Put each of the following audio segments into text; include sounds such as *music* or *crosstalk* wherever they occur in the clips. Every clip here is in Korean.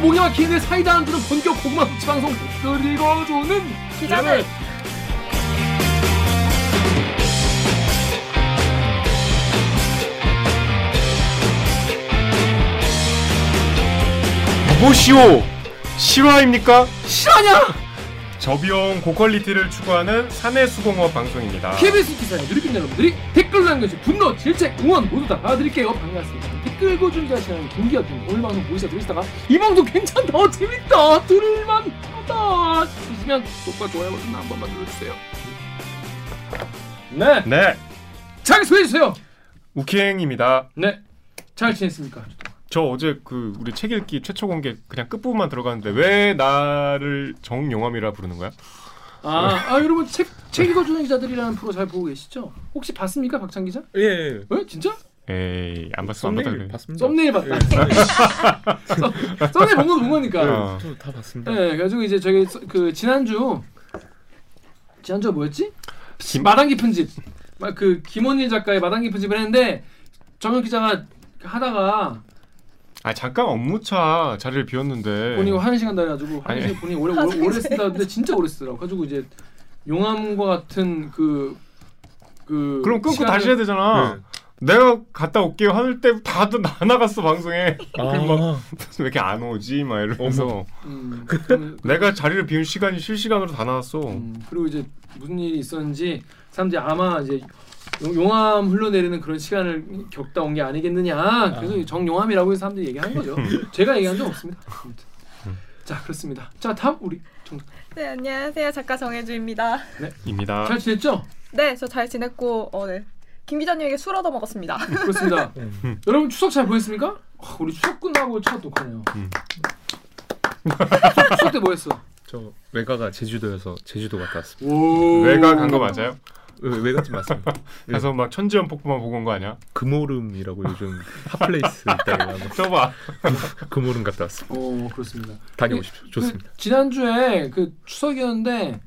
목이 막히는데 사이다 안 주는 본격 고구마 수치 방송 댓글 읽어주는 기자들. 무엇이오? 실화입니까? 실화냐? 저비용 고퀄리티를 추구하는 사내 수공업 방송입니다. KBS 기사에 누리꾼 여러분들이 댓글 남겨주신 분노, 질책, 응원 모두 다 받아드릴게요. 반갑습니다. 댓글 시간에 김기혁님 오늘 방송 보시다 들으시다가 이 방송 괜찮다, 재밌다, 들을만 하다 싶으시면 구독과 좋아요 버튼 한 번만 눌러주세요. 네, 네, 자기 소개해주세요. 우키행입니다. 네, 잘 지냈습니까? 저 어제 그 우리 책 읽기 최초 공개 그냥 끝부분만 들어갔는데 왜 나를 정용암이라 부르는 거야? 아, 아 여러분 책, 책 읽어주는 기자들이라는 프로 잘 보고 계시죠? 혹시 봤습니까, 박찬 기자? 예, 예. 어, 진짜? 에이 안 봤어 안 봤다 썸네일 그래. 봤습니다. 썸네일 봤다. 썸- 썸네일 본 거도 본 거니까. 어. 저다 봤습니다. 네, 그래가지고 이제 저기 서- 그 지난주 지난주 뭐였지? 김- 마당 깊은 집. 막그 김원일 작가의 마당 깊은 집을 했는데 정혁 기자가 하다가 아 잠깐 업무차 자리를 비웠는데. 본인이 화장실 간다 해가지고 아니. 화장실 본인이 오래 오래, 오래 쓴다는데 진짜 오래 쓰더라고. 가지고 이제 용암과 같은 그. 그 그럼 끊고 시간을- 다시 해야 되잖아. 네. 내가 갔다 올게요 하늘 때 다들 나 나갔어 방송에. 아, 왜 이렇게 안 오지? 막 이러면서 음, *laughs* 내가 자리를 비운 시간이 실시간으로 다 나왔어. 음, 그리고 이제 무슨 일이 있었는지 사람들이 아마 이제 용- 용암 흘러내리는 그런 시간을 겪다 온 게 아니겠느냐. 그래서 정용암이라고 해서 사람들이 얘기한 거죠. *laughs* 제가 얘기한 적 없습니다. 아무튼. 자 그렇습니다. 자 다음 우리 정답. 네, 안녕하세요. 작가 정혜주입니다. 입니다. 잘 지냈죠? 네, 저 잘 지냈고 오늘 김 기자님에게 술 얻어 먹었습니다. 그렇습니다. *laughs* 음. 여러분 추석 잘 보냈습니까? 아, 우리 추석 끝나고 첫 녹화네요. 음. 추석, 때 뭐 했어? 저 외가가 제주도여서 제주도 갔다 왔습니다. 오. 외가 간 거 맞아요? 외- 외가집 맞습니다. 가서 막 천지연 폭포만 보고 온 거 아니야? 금오름이라고 요즘 *laughs* hot place 있다고 써봐. 금오름 갔다 왔습니다. 어 그렇습니다. 다녀오십시오. 좋습니다. 그 지난주에 그 추석이었는데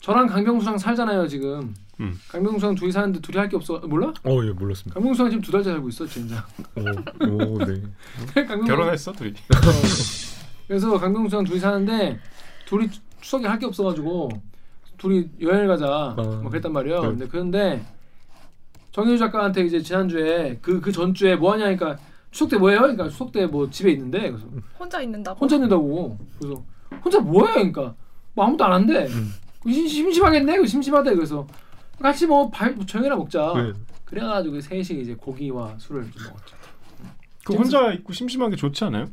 저랑 강병수랑 살잖아요 지금. 음. 강병수랑 둘이 사는데 둘이 할 게 없어. 몰라? 어, 예, 몰랐습니다. 강병수랑 지금 두 달째 살고 있어 진짜. 오, 오, 네. *laughs* 결혼했어 둘이. 어. 그래서 강병수랑 둘이 사는데 둘이 추- 추석에 할 게 없어가지고 둘이 여행을 가자 뭐 그랬단 말이에요. 네. 근데 그런데 정효주 작가한테 이제 지난주에 그 그 전주에 뭐 하냐니까 추석 때 뭐해요? 그러니까 추석 때 뭐 집에 있는데 그래서 혼자 있는다고. 혼자 있는다고 그래서 혼자 뭐해? 그러니까 뭐 아무도 안 한대. 음. 심- 심심하겠네. 그 심심하대. 그래서 같이 뭐 발, 뭐 저녁이나 먹자. 네. 그래가지고 셋이 이제 고기와 술을 좀 먹었죠. 그 혼자 있고 심심한 게 좋지 않아요?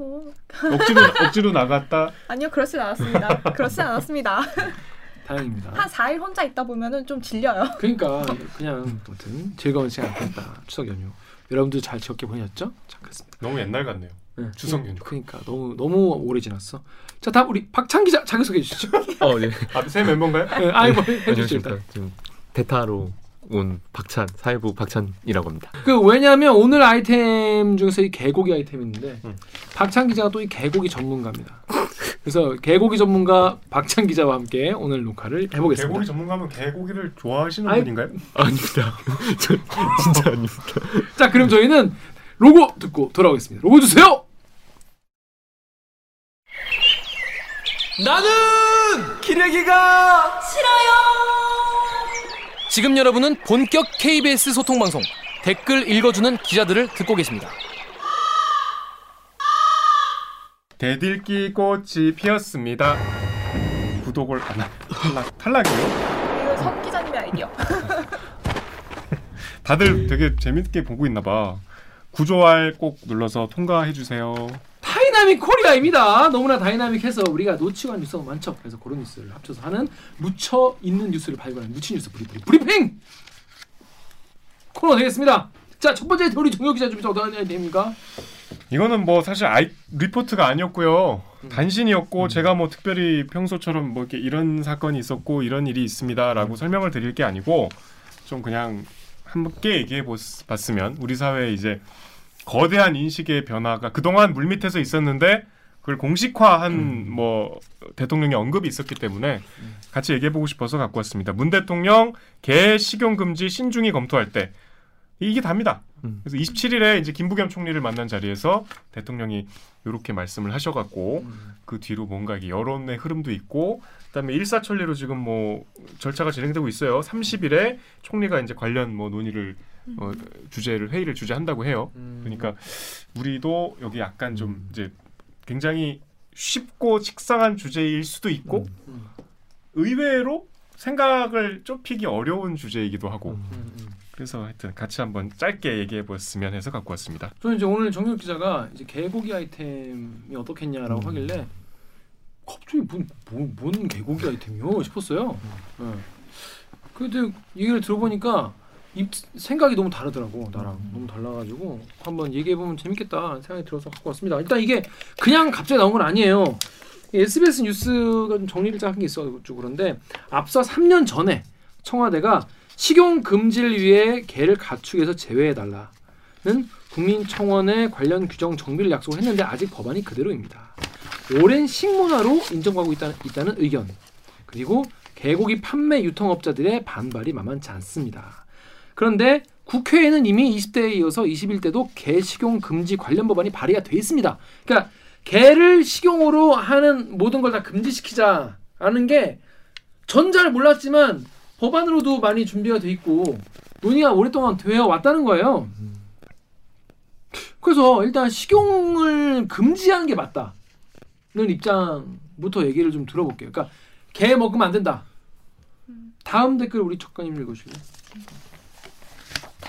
아니, 뭐 억지로 억지로 나갔다. 아니요, 그렇진 않았습니다. 그렇진 않았습니다. *laughs* 다행입니다. 한 4일 혼자 있다 보면은 좀 질려요. 그러니까 그냥 아무튼 즐거운 시간 보냈다. 추석 연휴. 여러분들 잘 즐겁게 보냈죠? 자 그렇습니다. 너무 옛날 같네요. 네. 추석 연휴. 그러니까 너무 너무 오래 지났어. 자 다음 우리 박찬 기자 자기 소개해 주시죠. *laughs* 어, 예. 아, 새 멤버인가요? 네, 아이고 해주시죠 안녕하십니까. 일단. 지금 대타로 온 박찬 사회부 박찬이라고 합니다. 그 왜냐하면 오늘 아이템 중에서 이 개고기 아이템이 있는데 음. 박찬 기자가 또 이 개고기 전문가입니다. 그래서 개고기 전문가 박찬 기자와 함께 오늘 녹화를 해보겠습니다. 개고기 전문가면 개고기를 좋아하시는 아이- 분인가요? 아닙니다. *laughs* 저 진짜 아닙니다. 자 그럼 저희는 로고 듣고 돌아오겠습니다. 로고 주세요. 나는 기레기가 싫어요. 지금 여러분은 본격 KBS 소통 방송 댓글 읽어주는 기자들을 듣고 계십니다. 대들기 꽃이 피었습니다. 구독을 안 하- 탈락 탈락이요? 이거 석 기자님의 아이디어. 다들 되게 재밌게 보고 있나 봐. 구조할 꼭 눌러서 통과해 주세요. Dynamic Korea입니다. 너무나 다이나믹해서 우리가 놓치고 한 뉴스가 많죠. 그래서 그런 뉴스를 합쳐서 하는 묻혀 있는 뉴스를 발굴하는 묻힌 뉴스 브리브리 브리핑 코너 되겠습니다. 자 첫 번째 우리 종혁 기자 준비 어떤 아이템입니까? 이거는 뭐 사실 아이 리포트가 아니었고요. 음. 단신이었고 제가 뭐 특별히 평소처럼 뭐 이렇게 이런 사건이 있었고 이런 일이 음. 있습니다라고 설명을 드릴 게 아니고 좀 그냥 함께 얘기해 봤으면 우리 사회에 이제 거대한 인식의 변화가 그동안 물밑에서 있었는데 그걸 공식화한 음. 뭐 대통령의 언급이 있었기 때문에 같이 얘기해 보고 싶어서 갖고 왔습니다. 문 대통령 개 식용 금지 신중히 검토할 때 이게 답니다. 음. 그래서 27일에 이제 김부겸 총리를 만난 자리에서 대통령이 이렇게 말씀을 하셔갖고 음. 그 뒤로 뭔가 이게 여론의 흐름도 있고 그다음에 일사천리로 지금 뭐 절차가 진행되고 있어요. 30일에 총리가 이제 관련 뭐 논의를 어, 주제를 회의를 주재한다고 해요. 음. 그러니까 우리도 여기 약간 좀 음. 이제 굉장히 쉽고 식상한 주제일 수도 있고 음. 의외로 생각을 좁히기 어려운 주제이기도 하고 음. 음, 음. 그래서 하여튼 같이 한번 짧게 얘기해 보았으면 해서 갖고 왔습니다. 저는 이제 오늘 정혁 기자가 이제 개고기 아이템이 어떻겠냐라고 음. 하길래 갑자기 뭔, 뭔, 뭔 개고기 아이템이요 싶었어요. 예. 근데 얘기를 들어보니까 입, 생각이 너무 다르더라고 나랑 너무 달라가지고 한번 얘기해 보면 재밌겠다 생각이 들어서 갖고 왔습니다. 일단 이게 그냥 갑자기 나온 건 아니에요. SBS 뉴스가 좀 정리를 좀한게 있어가지고 그런데 앞서 3년 전에 청와대가 식용 금지를 위해 개를 가축에서 제외해 달라는 국민청원에 관련 규정 정비를 약속을 했는데 아직 법안이 그대로입니다. 오랜 식문화로 인정하고 있다, 있다는 의견 그리고 개고기 판매 유통업자들의 반발이 만만치 않습니다. 그런데 국회에는 이미 20대에 이어서 21대도 개 식용 금지 관련 법안이 발의가 돼 있습니다. 그러니까 개를 식용으로 하는 모든 걸 다 금지시키자라는 게 전 잘 몰랐지만 법안으로도 많이 준비가 돼 있고 논의가 오랫동안 되어 왔다는 거예요. 그래서 일단 식용을 금지하는 게 맞다는 입장부터 얘기를 좀 들어볼게요. 그러니까 개 먹으면 안 된다. 다음 댓글 우리 작가님 읽으실래요?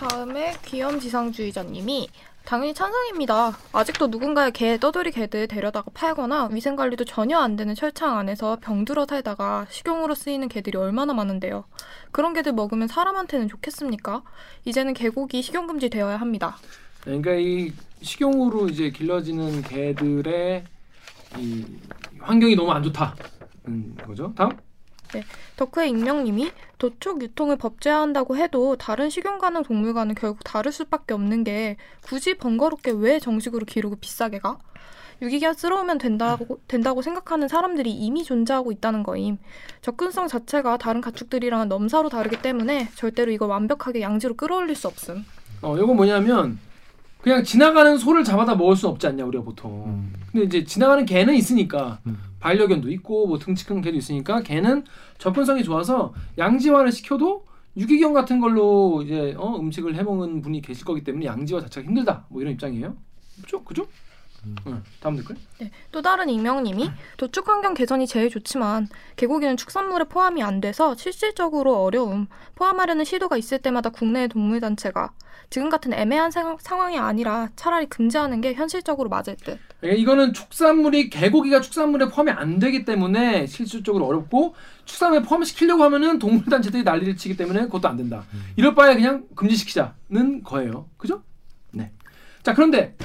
다음에 귀염지상주의자님이 당연히 찬성입니다. 아직도 누군가의 개 떠돌이 개들 데려다가 팔거나 위생 관리도 전혀 안 되는 철창 안에서 병들어 살다가 식용으로 쓰이는 개들이 얼마나 많은데요. 그런 개들 먹으면 사람한테는 좋겠습니까? 이제는 개고기 식용 금지 되어야 합니다. 그러니까 이 식용으로 이제 길러지는 개들의 이 환경이 너무 안 좋다는 거죠. 다음. 덕후의 익명님이 도축 유통을 법제화한다고 해도 다른 식용 가능 동물과는 결국 다를 수밖에 없는 게 굳이 번거롭게 왜 정식으로 기르고 비싸게 가? 유기견스러우면 된다고 된다고 생각하는 사람들이 이미 존재하고 있다는 거임. 접근성 자체가 다른 가축들이랑은 넘사로 다르기 때문에 절대로 이걸 완벽하게 양지로 끌어올릴 수 없음. 어, 이건 뭐냐면 그냥 지나가는 소를 잡아다 먹을 수 없지 않냐 우리가 보통. 음. 근데 이제 지나가는 개는 있으니까 음. 반려견도 있고 뭐 등치 큰 개도 있으니까 개는 접근성이 좋아서 양지화를 시켜도 유기견 같은 걸로 이제 어, 음식을 해먹는 분이 계실 거기 때문에 양지화 자체가 힘들다 뭐 이런 입장이에요. 그죠? 그죠? 음. 응. 다음 댓글. 또 다른 익명님이 도축 환경 개선이 제일 좋지만 개고기는 축산물에 포함이 안 돼서 실질적으로 어려움. 포함하려는 시도가 있을 때마다 국내의 동물단체가 지금 같은 애매한 상, 상황이 아니라 차라리 금지하는 게 현실적으로 맞을 듯. 그러니까 이거는 축산물이 개고기가 축산물에 포함이 안 되기 때문에 실질적으로 어렵고 축산물에 포함시키려고 하면은 동물단체들이 난리를 치기 때문에 그것도 안 된다. 이럴 바에 그냥 금지시키자는 거예요. 그죠? 네. 자 그런데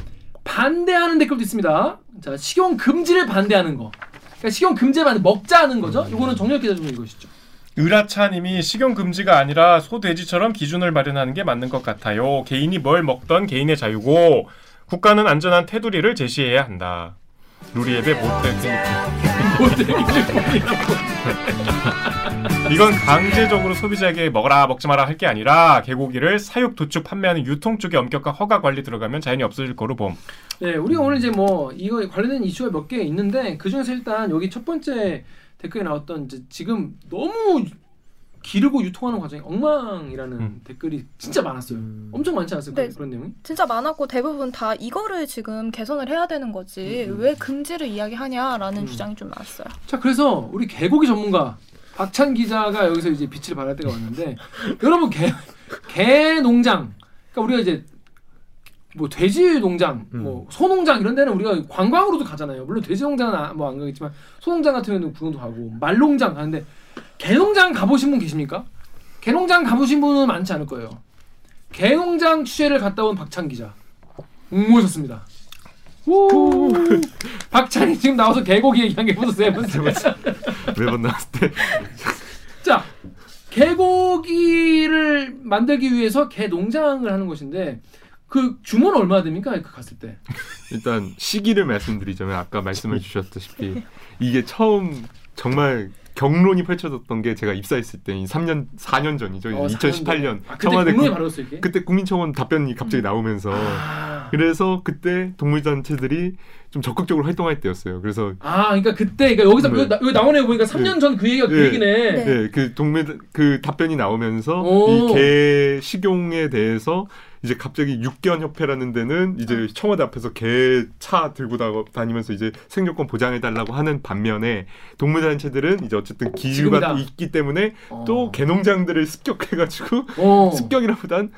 반대하는 댓글도 있습니다. 자 식용 금지를 반대하는 거. 그러니까 식용 금지를 반대 먹자는 거죠. 이거는 정렬 기자 좀 읽으시죠. 으라차님이 식용 금지가 아니라 소 돼지처럼 기준을 마련하는 게 맞는 것 같아요. 개인이 뭘 먹던 개인의 자유고 국가는 안전한 테두리를 제시해야 한다. 루리앱의 못된 이건 강제적으로 소비자에게 먹어라 먹지 마라 할 게 아니라 개고기를 사육 도축 판매하는 유통 쪽에 엄격한 허가 관리 들어가면 자연히 없어질 거로 봄. 네, 우리가 오늘 이제 뭐 이거 관련된 이슈가 몇 개 있는데 그 중에서 일단 여기 첫 번째 댓글에 나왔던 이제 지금 너무 기르고 유통하는 과정이 엉망이라는 음. 댓글이 진짜 많았어요. 음. 엄청 많지 않았을까요? 네. 그런 내용이? 진짜 많았고 대부분 다 이거를 지금 개선을 해야 되는 거지 음. 왜 금지를 이야기하냐라는 음. 주장이 좀 많았어요. 자, 그래서 우리 개고기 전문가 박찬 기자가 여기서 이제 빛을 발할 때가 왔는데 *laughs* 여러분 개, 개 농장 그러니까 우리가 이제 뭐 돼지 농장, 음. 뭐 소농장 이런 데는 우리가 관광으로도 가잖아요. 물론 돼지 농장은 뭐 안 가겠지만 소농장 같은 경우는 구경도 가고 말농장 가는데 개농장 가보신 분 계십니까? 개농장 가보신 분은 많지 않을 거예요. 개농장 취재를 갔다 온 박찬 기자 모셨습니다. 우 *laughs* 박찬이 지금 나와서 개고기 얘기한 게 벌써 세 번째. 매번 *laughs* 나왔을 때 자, 개고기를 만들기 위해서 개 농장을 하는 것인데 그 규모는 얼마나 됩니까? 그 갔을 때. 일단 시기를 말씀드리자면 아까 말씀해 주셨다시피 이게 처음 정말 경론이 펼쳐졌던 게 제가 입사했을 때 3년 4년 전이죠. 어, 2018년 아, 그때 청와대 이게. 그때 국민청원 답변이 갑자기 나오면서 아, 그래서 그때 동물단체들이 좀 적극적으로 활동할 때였어요. 그래서 아, 그러니까 그때 그러니까 여기서 네. 여기, 나- 여기 나오네 보니까 3년 전 그 얘기가 그 네. 얘기네. 네. 예, 그 동물 그 답변이 나오면서 오. 이 개 식용에 대해서 이제 갑자기 육견 협회라는 데는 이제 청와대 앞에서 개 차 들고 다, 다니면서 이제 생존권 보장해 달라고 하는 반면에 동물 단체들은 이제 어쨌든 기류가 지금이다. 있기 때문에 어. 또 개농장들을 습격해 가지고 *laughs* 어. 습격이라보단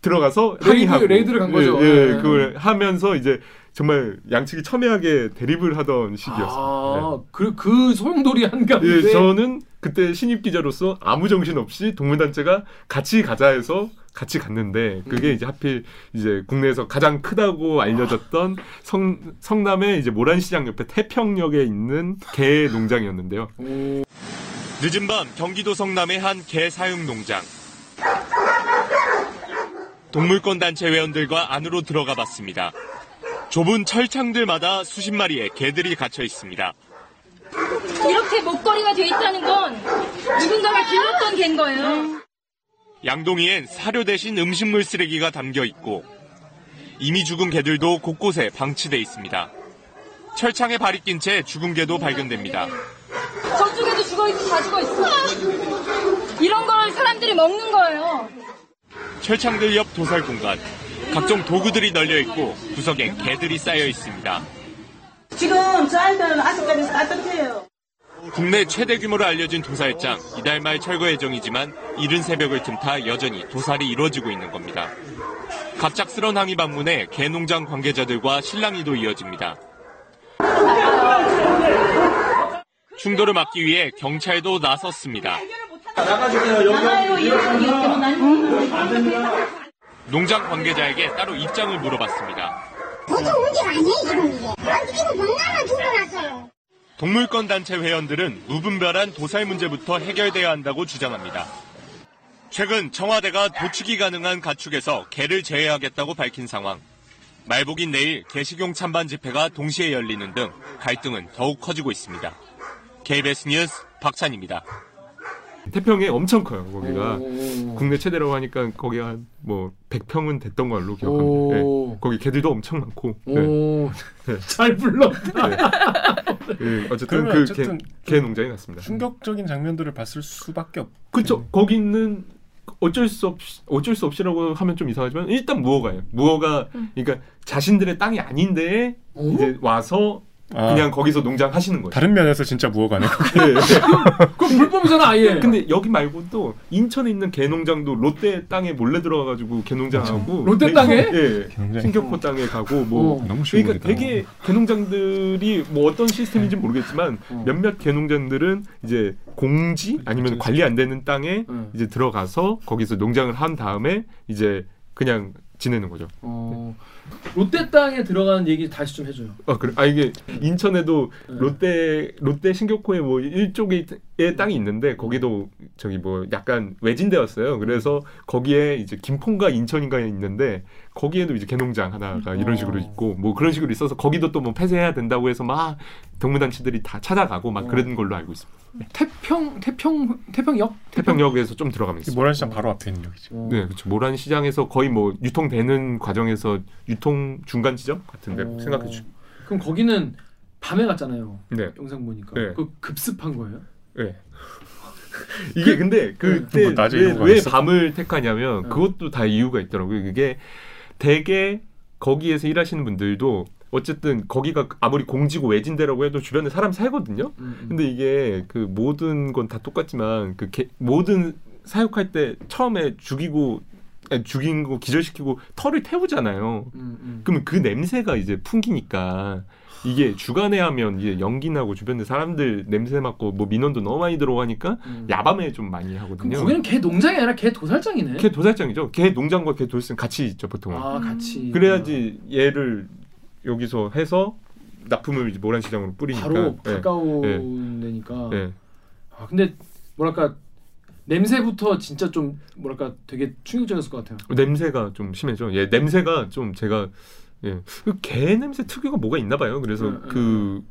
들어가서 raid- 항의하고 raid를 간 거죠. 예, 예, 예. 그걸 하면서 이제 정말 양측이 첨예하게 대립을 하던 시기였어요. 아, 그, 그 소용돌이 한가운데. 예, 저는 그때 신입 기자로서 아무 정신 없이 동물단체가 같이 가자 해서 같이 갔는데 그게 음. 이제 하필 이제 국내에서 가장 크다고 알려졌던 성, 성남의 이제 모란시장 옆에 태평역에 있는 개 농장이었는데요. 오, 늦은 밤 경기도 성남의 한 개 사육 농장. 동물권 단체 회원들과 안으로 들어가 봤습니다. 좁은 철창들마다 수십 마리의 개들이 갇혀 있습니다. 이렇게 목걸이가 돼 있다는 건 누군가가 길렀던 개인 거예요. 양동이엔 사료 대신 음식물 쓰레기가 담겨 있고 이미 죽은 개들도 곳곳에 방치돼 있습니다. 철창에 발이 낀 채 죽은 개도 발견됩니다. 저쪽에도 죽어 있고 다 죽어 있어. 이런 걸 사람들이 먹는 거예요. 철창들 옆 도살 공간. 각종 도구들이 널려 있고 구석엔 개들이 쌓여 있습니다. 지금 저 아이들은 아직까지 따뜻해요. 국내 최대 규모로 알려진 도살장 이달 말 철거 예정이지만 이른 새벽을 틈타 여전히 도살이 이루어지고 있는 겁니다. 갑작스런 항의 방문에 개농장 관계자들과 실랑이도 이어집니다. 충돌을 막기 위해 경찰도 나섰습니다. 농장 관계자에게 따로 입장을 물어봤습니다. 보통 문제가 아니에요 지금 이게 지금 병나라 죽어놨어요 동물권 단체 회원들은 무분별한 도살 문제부터 해결돼야 한다고 주장합니다. 최근 청와대가 도축이 가능한 가축에서 개를 제외하겠다고 밝힌 상황. 말복인 내일 개식용 찬반 집회가 동시에 열리는 등 갈등은 더욱 커지고 있습니다. KBS 뉴스 박찬입니다. 태평에 엄청 커요, 거기가. 오. 국내 최대라고 하니까 거기가 한뭐 100평은 됐던 걸로 오. 기억합니다. 예. 거기 개들도 엄청 많고. 예. 오, 네. *laughs* 잘 불렀다. 예, 어쨌든 그러면 그 어쨌든 개, 개 농장이 났습니다. 충격적인 장면들을 봤을 수밖에 없. 그렇죠. 거기는 어쩔 수 없이 어쩔 수 없이라고 하면 좀 이상하지만 일단 무허가예요. 무허가 그러니까 자신들의 땅이 아닌데 오? 이제 와서 그냥 거기서 농장 하시는 거예요. 다른 면에서 진짜 무어가네. 네. *laughs* 그럼 불법이잖아 아예. 근데 여기 말고도 인천에 있는 개농장도 롯데 땅에 몰래 들어가가지고 개농장하고 롯데 되게- 땅에? 예. 굉장히- 신격포 땅에 가고 뭐 어. 너무 그러니까 되게 개농장들이 뭐 어떤 시스템인지 모르겠지만 어. 몇몇 개농장들은 이제 공지 아니면 관리 안 되는 땅에 응. 이제 들어가서 거기서 농장을 한 다음에 이제 그냥 지내는 거죠. 어, 롯데 땅에 들어가는 얘기 다시 좀 해줘요. 아 그래? 아 이게 인천에도 네. 롯데 롯데 신격호에 뭐 일쪽에 땅이 있는데 거기도 저기 뭐 약간 외진데였어요. 그래서 거기에 이제 김포인가 인천인가에 있는데 거기에도 이제 개농장 하나가 이런 식으로 어. 있고 뭐 그런 식으로 있어서 거기도 또 뭐 폐쇄해야 된다고 해서 막 동물단체들이 다 찾아가고 막 어. 그런 걸로 알고 있습니다. 태평 태평 태평역 태평역에서 좀 들어가면 있습니다. 모란시장 바로 앞에 있는 역이죠. 어. 네, 그렇죠. 모란 시장에서 거의 뭐 유통되는 과정에서 유통 중간 지점 같은데 어. 생각해 주시면. 그럼 거기는 밤에 갔잖아요. 네. 영상 보니까. 네. 그 급습한 거예요? 네. *laughs* 이게 근데 그때 뭐 낮에 왜, 이유가 왜 있어? 밤을 택하냐면 네. 그것도 다 이유가 있더라고요. 그게 대개 거기에서 일하시는 분들도 어쨌든 거기가 아무리 공지고 외진데라고 해도 주변에 사람 살거든요. 음, 음. 근데 이게 그 모든 건 다 똑같지만 그 개- 모든 사육할 때 처음에 죽이고 아니, 죽인 거 기절시키고 털을 태우잖아요. 음, 음. 그러면 그 냄새가 이제 풍기니까 이게 주간에 하면 이제 연기 나고 주변에 사람들 냄새 맡고 뭐 민원도 너무 많이 들어가니까 음. 야밤에 좀 많이 하거든요. 거기는 개 농장이 아니라 개 도살장이네. 개 도살장이죠. 개 농장과 개 도살장 같이 있죠 보통은. 아 같이. 그래야지 얘를 여기서 해서 납품을 이제 모란 시장으로 뿌리니까. 바로 예. 가까운 데니까. 예. 아 근데 뭐랄까 냄새부터 진짜 좀 뭐랄까 되게 충격적이었을 것 같아요. 냄새가 좀 심해져. 예, 냄새가 좀 제가 예. 그개 냄새 특유가 뭐가 있나 봐요. 그래서 음, 그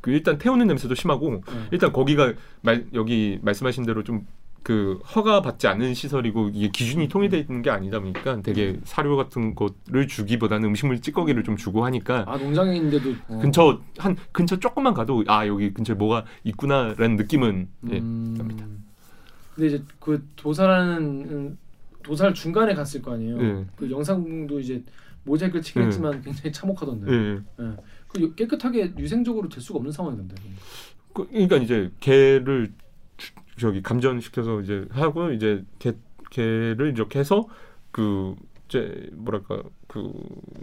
그 일단 태우는 냄새도 심하고 네. 일단 거기가 말, 여기 말씀하신 대로 좀 그 허가 받지 않은 시설이고 이게 기준이 통일되어 있는 게 아니다 보니까 되게 사료 같은 것을 주기보다는 음식물 찌꺼기를 좀 주고 하니까 아 농장에 있는데도 어. 근처 한 근처 조금만 가도 아 여기 근처에 뭐가 있구나라는 느낌은 예. 음. 납니다. 근데 이제 그 도사라는 음, 도사를 중간에 갔을 거 아니에요. 예. 그 영상도 이제 모자이크를 치긴 예. 했지만 굉장히 참혹하던데. 예. 예. 그 깨끗하게 위생적으로 될 수가 없는 상황이던데. 그, 그러니까 이제 개를 주- 저기 감전시켜서 이제 하고 이제 개 개를 이렇게 해서 그 이제 뭐랄까 그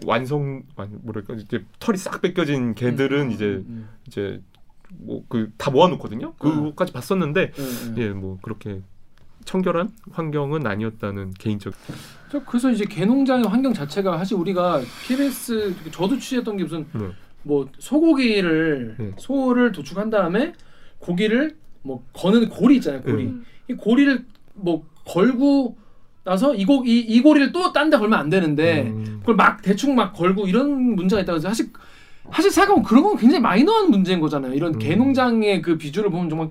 완성 아니 뭐랄까 이제 털이 싹 벗겨진 개들은 음, 이제 음, 이제 뭐 그 다 모아놓거든요. 그거까지 봤었는데 음. 예, 예. 예뭐 그렇게 청결한 환경은 아니었다는 개인적 저 그래서 이제 개농장의 환경 자체가 사실 우리가 KBS 저도 취재했던 게 무슨 네. 뭐 소고기를 네. 소를 도축한 다음에 고기를 뭐 거는 고리 있잖아요 고리 네. 이 고리를 뭐 걸고 나서 이 고 이 이 고리를 또 딴 데 걸면 안 되는데 음. 그걸 막 대충 막 걸고 이런 문제가 있다고 해서 사실 사실 생각하면 그런 건 굉장히 마이너한 문제인 거잖아요 이런 음. 개농장의 그 비주를 보면 정말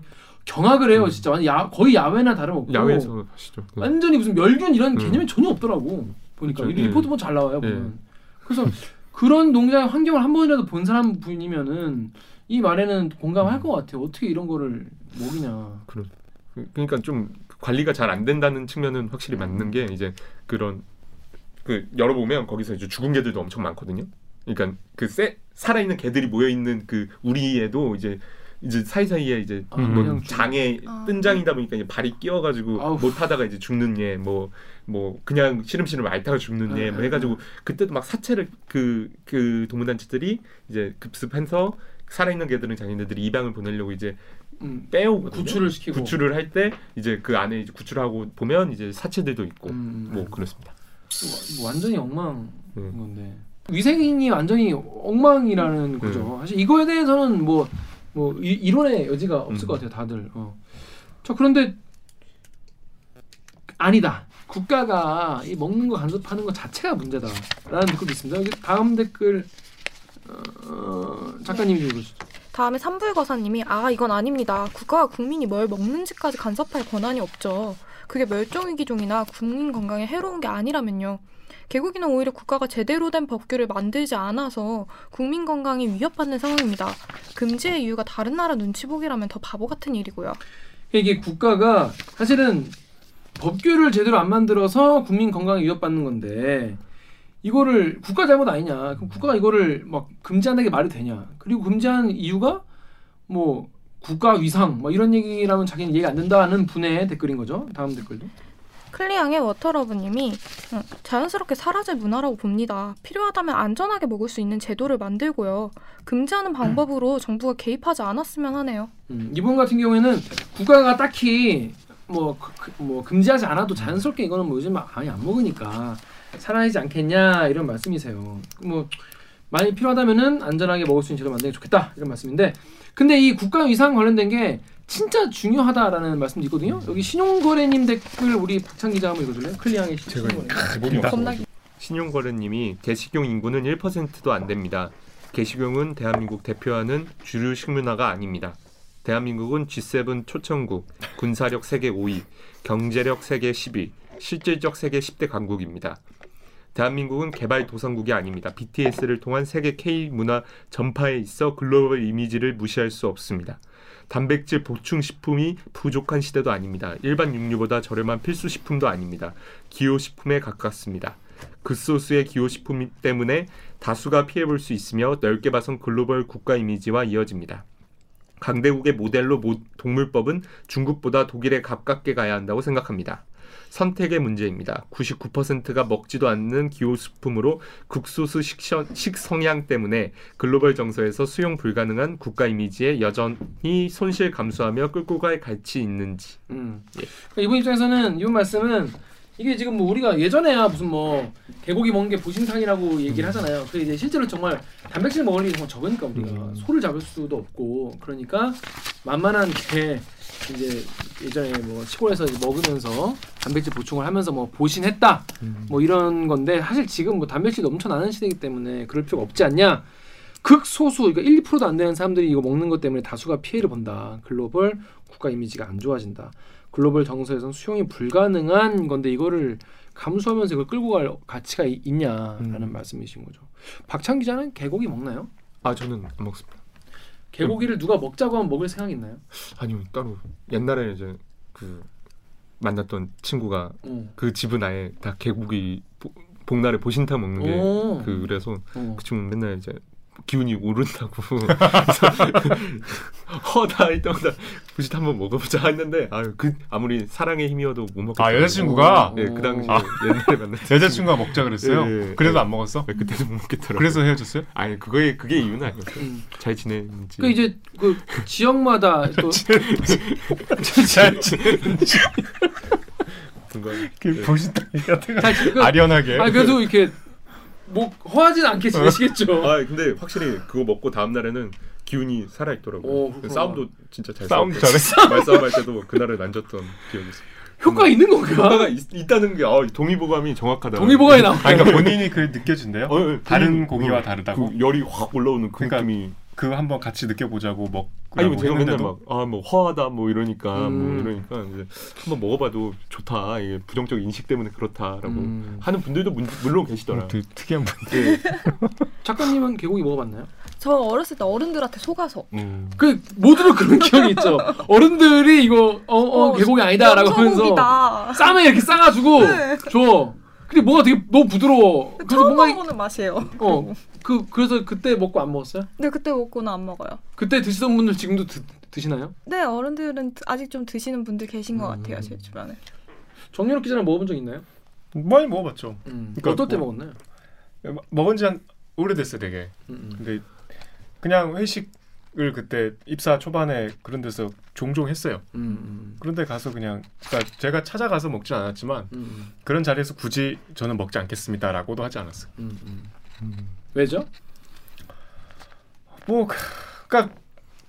경악을 해요 음. 진짜 야, 거의 야외나 다름없고 야외에서 하시죠. 네. 완전히 무슨 멸균 이런 음. 개념이 전혀 없더라고 보니까 그렇죠. 리포트 보면 잘 나와요 예. 보면 그래서 그런 농장의 환경을 한 번이라도 본 사람 분이면은 이 말에는 공감할 것 같아요 어떻게 이런 거를 먹이냐 그- 그러니까 좀 관리가 잘 안 된다는 측면은 확실히 맞는 게 이제 그런 그 열어보면 거기서 이제 죽은 개들도 엄청 많거든요. 그러니까 그 세, 살아있는 개들이 모여 있는 그 우리에도 이제 이제 사이사이에 이제 아, 뭐 장에 아. 뜬장이다 보니까 이제 발이 끼어가지고 아우. 못 하다가 이제 죽는 얘, 뭐뭐 그냥 시름시름 앓다가 죽는 얘, 뭐 아, 해가지고 그때도 막 사체를 그그 동물단체들이 이제 급습해서 살아있는 개들은 자기네들이 입양을 보내려고 이제 음, 빼오거든요. 구출을 시키고 구출을 할 때 이제 그 안에 이제 구출하고 보면 이제 사체들도 있고 음, 뭐 그렇습니다. 뭐 완전히 엉망인 네. 건데 위생이 완전히 엉망이라는 거죠. 사실 이거에 대해서는 뭐 뭐 이 론의 여지가 없을 음. 것 같아요, 다들. 어. 자 그런데 아니다. 국가가 이 먹는 거 간섭하는 것 자체가 문제다라는 댓글도 있습니다. 여기 다음 댓글 어, 작가님이 좀 읽으시죠. 다음에 산불거사님이 아 이건 아닙니다. 국가가 국민이 뭘 먹는지까지 간섭할 권한이 없죠. 그게 멸종위기종이나 국민 건강에 해로운 게 아니라면요. 개고기는 오히려 국가가 제대로 된 법규를 만들지 않아서 국민 건강이 위협받는 상황입니다. 금지의 이유가 다른 나라 눈치 보기라면 더 바보 같은 일이고요. 이게 국가가 사실은 법규를 제대로 안 만들어서 국민 건강에 위협받는 건데 이거를 국가 잘못 아니냐? 그럼 국가가 이거를 막 금지한다는 게 말이 되냐? 그리고 금지한 이유가 뭐 국가 위상 뭐 이런 얘기라면 자기는 이해가 안 된다는 분의 댓글인 거죠. 다음 댓글도. 클리앙의 워터러브님이 음, 자연스럽게 사라질 문화라고 봅니다. 필요하다면 안전하게 먹을 수 있는 제도를 만들고요. 금지하는 방법으로 정부가 개입하지 않았으면 하네요. 음, 이분 같은 경우에는 국가가 딱히 뭐, 그- 그- 뭐 금지하지 않아도 자연스럽게 이거는 뭐 요즘 많이 안 먹으니까 살아나지 않겠냐 이런 말씀이세요. 뭐 많이 필요하다면은 안전하게 먹을 수 있는 제도 만드는 게 좋겠다 이런 말씀인데 근데 이 국가 위상 관련된 게 진짜 중요하다라는 말씀도 있거든요. 여기 신용거래님 댓글 우리 박찬 기자 한번 읽어줄래요? 클리앙의 신용거래. 신용거래님이 개식용 인구는 1%도 안 됩니다. 개식용은 대한민국 대표하는 주류 식문화가 아닙니다. 대한민국은 G7 초청국, 군사력 세계 5위, 경제력 세계 10위, 실질적 세계 10대 강국입니다. 대한민국은 개발 도상국이 아닙니다. BTS를 통한 세계 K 문화 전파에 있어 글로벌 이미지를 무시할 수 없습니다. 단백질 보충 식품이 부족한 시대도 아닙니다. 일반 육류보다 저렴한 필수 식품도 아닙니다. 기호 식품에 가깝습니다. 그 소스의 기호 식품 때문에 다수가 피해 볼 수 있으며 넓게 봐선 글로벌 국가 이미지와 이어집니다. 강대국의 모델로 모- 동물법은 중국보다 독일에 가깝게 가야 한다고 생각합니다. 선택의 문제입니다. 99%가 먹지도 않는 기호식품으로 국소수 식셔- 식성향 때문에 글로벌 정서에서 수용 불가능한 국가 이미지에 여전히 손실 감수하며 끌고 갈 가치 있는지 음. 예. 그러니까 이분 입장에서는 이분 말씀은 이게 지금 뭐 우리가 예전에야 무슨 뭐 개고기 먹는 게 보신탕이라고 얘기를 하잖아요. 그 이제 실제로 정말 단백질 먹을 일이 정말 적으니까 우리가 음. 소를 잡을 수도 없고 그러니까 만만한 게 이제 예전에 뭐 시골에서 이제 먹으면서 단백질 보충을 하면서 뭐 보신했다 뭐 이런 건데 사실 지금 뭐 단백질 넘쳐나는 시대이기 때문에 그럴 필요가 없지 않냐 극소수 그러니까 1, 2%도 안 되는 사람들이 이거 먹는 것 때문에 다수가 피해를 본다. 글로벌 국가 이미지가 안 좋아진다. 글로벌 정서에선 수용이 불가능한 건데 이거를 감수하면서 이걸 끌고 갈 가치가 이- 있냐라는 음. 말씀이신 거죠. 박찬 기자는 개고기 먹나요? 아 저는 안 먹습니다. 개고기를 누가 먹자고 하면 먹을 생각 있나요? 아니요 따로 옛날에 이제 그 만났던 친구가 어. 그 집은 아예 다 개고기 보- 복날에 보신탕 먹는 게 오. 그 그래서 어. 그 친구 는 맨날 이제 기운이 오른다고 허다 할 때마다 부짓 한번 먹어보자 했는데 아유 그 아무리 사랑의 힘이어도 못 먹겠어요. 아 여자친구가 예, 그 당시에 아. 옛날에 만났던 *laughs* 여자친구가 먹자 그랬어요. 예, 예, 그래도 예. 안 먹었어. 친구. 그때도 못 먹겠더라고. 그래서 헤어졌어요? 아니 그거에 그게 이유는 아니었어요. 음. 잘 지내는지. 그 이제 그 지역마다 또 *laughs* 잘 지내는지 뭔가 *laughs* 그 네. 보신탕 같은 거 아련하게. 아 그래도 이렇게 뭐 허하진 않게 지내시겠죠. 아 근데 확실히 그거 먹고 다음 날에는 기운이 살아 있더라고요. 오, 그렇구나. 싸움도 진짜 잘 싸움도 싸웠고, *laughs* 말싸움할 때도 그날은 안 졌던 기억이 있어요. 효과 있는 건가? 효과가 있, 있다는 게 아, 동의보감이 정확하다. 동의보감이 나와. 아 그러니까 본인이 그 느껴진대요. 어, 예, 다른 동의- 고기와 어, 다르다고. 그 열이 확 올라오는 그 그러니까 느낌이. 그 한번 같이 느껴보자고 먹고 아니 제가 맨날 막아뭐 허하다 뭐 이러니까 음. 뭐 이러니까 이제 한번 먹어봐도 좋다. 이게 부정적 인식 때문에 그렇다라고 음. 하는 분들도 문, 물론 계시더라. 어, 되게 특이한 분. 예. *laughs* 작가님은 개고기 먹어봤나요? 저 어렸을 때 어른들한테 속아서 음. 그 모두로 그런 기억이 있죠. 어른들이 이거 어, 어, 개고기 아니다라고 하면서. 쌈에 이렇게 싸가지고 네. 줘. 근데 뭔가 되게 너무 부드러워. 그래서 처음 뭔가 이- 먹어보는 맛이에요. 어, *laughs* 그 그래서 그때 먹고 안 먹었어요? 근데 그때 먹고는 안 먹어요. 그때 드시던 분들 지금도 드, 드시나요? 네, 어른들은 아직 좀 드시는 분들 계신 것 음. 같아요, 제 주변에. 정유럽 기자는 먹어본 적 있나요? 많이 먹어봤죠. 음. 그러니까 어떨 때 뭐- 먹었나요? 먹은 지 한 오래됐어요, 되게. 음, 음. 근데 그냥 회식을 그때 입사 초반에 그런 데서 종종 했어요. 음, 그런데 가서 그냥 그러니까 제가 찾아가서 먹진 않았지만 음, 음, 그런 자리에서 굳이 저는 먹지 않겠습니다라고도 하지 않았어요. 음, 음. 왜죠? 뭐 그- 그러니까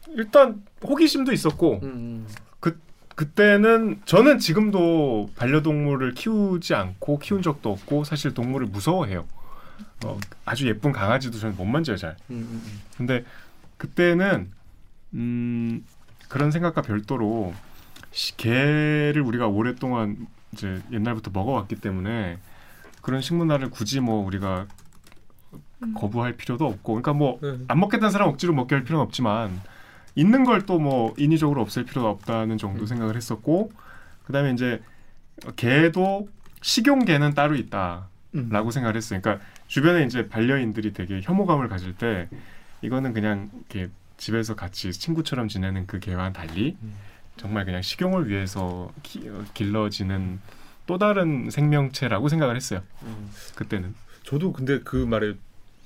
일단 호기심도 있었고 음, 그때는 저는 지금도 반려동물을 키우지 않고 키운 적도 없고 사실 동물을 무서워해요. 어, 아주 예쁜 강아지도 저는 못 만져요 잘. 음, 음, 음. 근데 그때는 음, 그런 생각과 별도로 시- 개를 우리가 오랫동안 이제 옛날부터 먹어왔기 때문에 그런 식문화를 굳이 뭐 우리가 음. 거부할 필요도 없고 그러니까 뭐 네. 안 먹겠다는 사람 억지로 먹게 할 필요는 없지만 있는 걸 또 뭐 인위적으로 없앨 필요가 없다는 정도 생각을 했었고 그다음에 이제 개도 식용개는 따로 있다라고 생각을 했어요. 그러니까 주변에 이제 반려인들이 되게 혐오감을 가질 때 이거는 그냥 이렇게 집에서 같이 친구처럼 지내는 그 개와는 달리 정말 그냥 식용을 위해서 기, 어, 길러지는 또 다른 생명체라고 생각을 했어요. 음. 그때는. 저도 근데 그 말에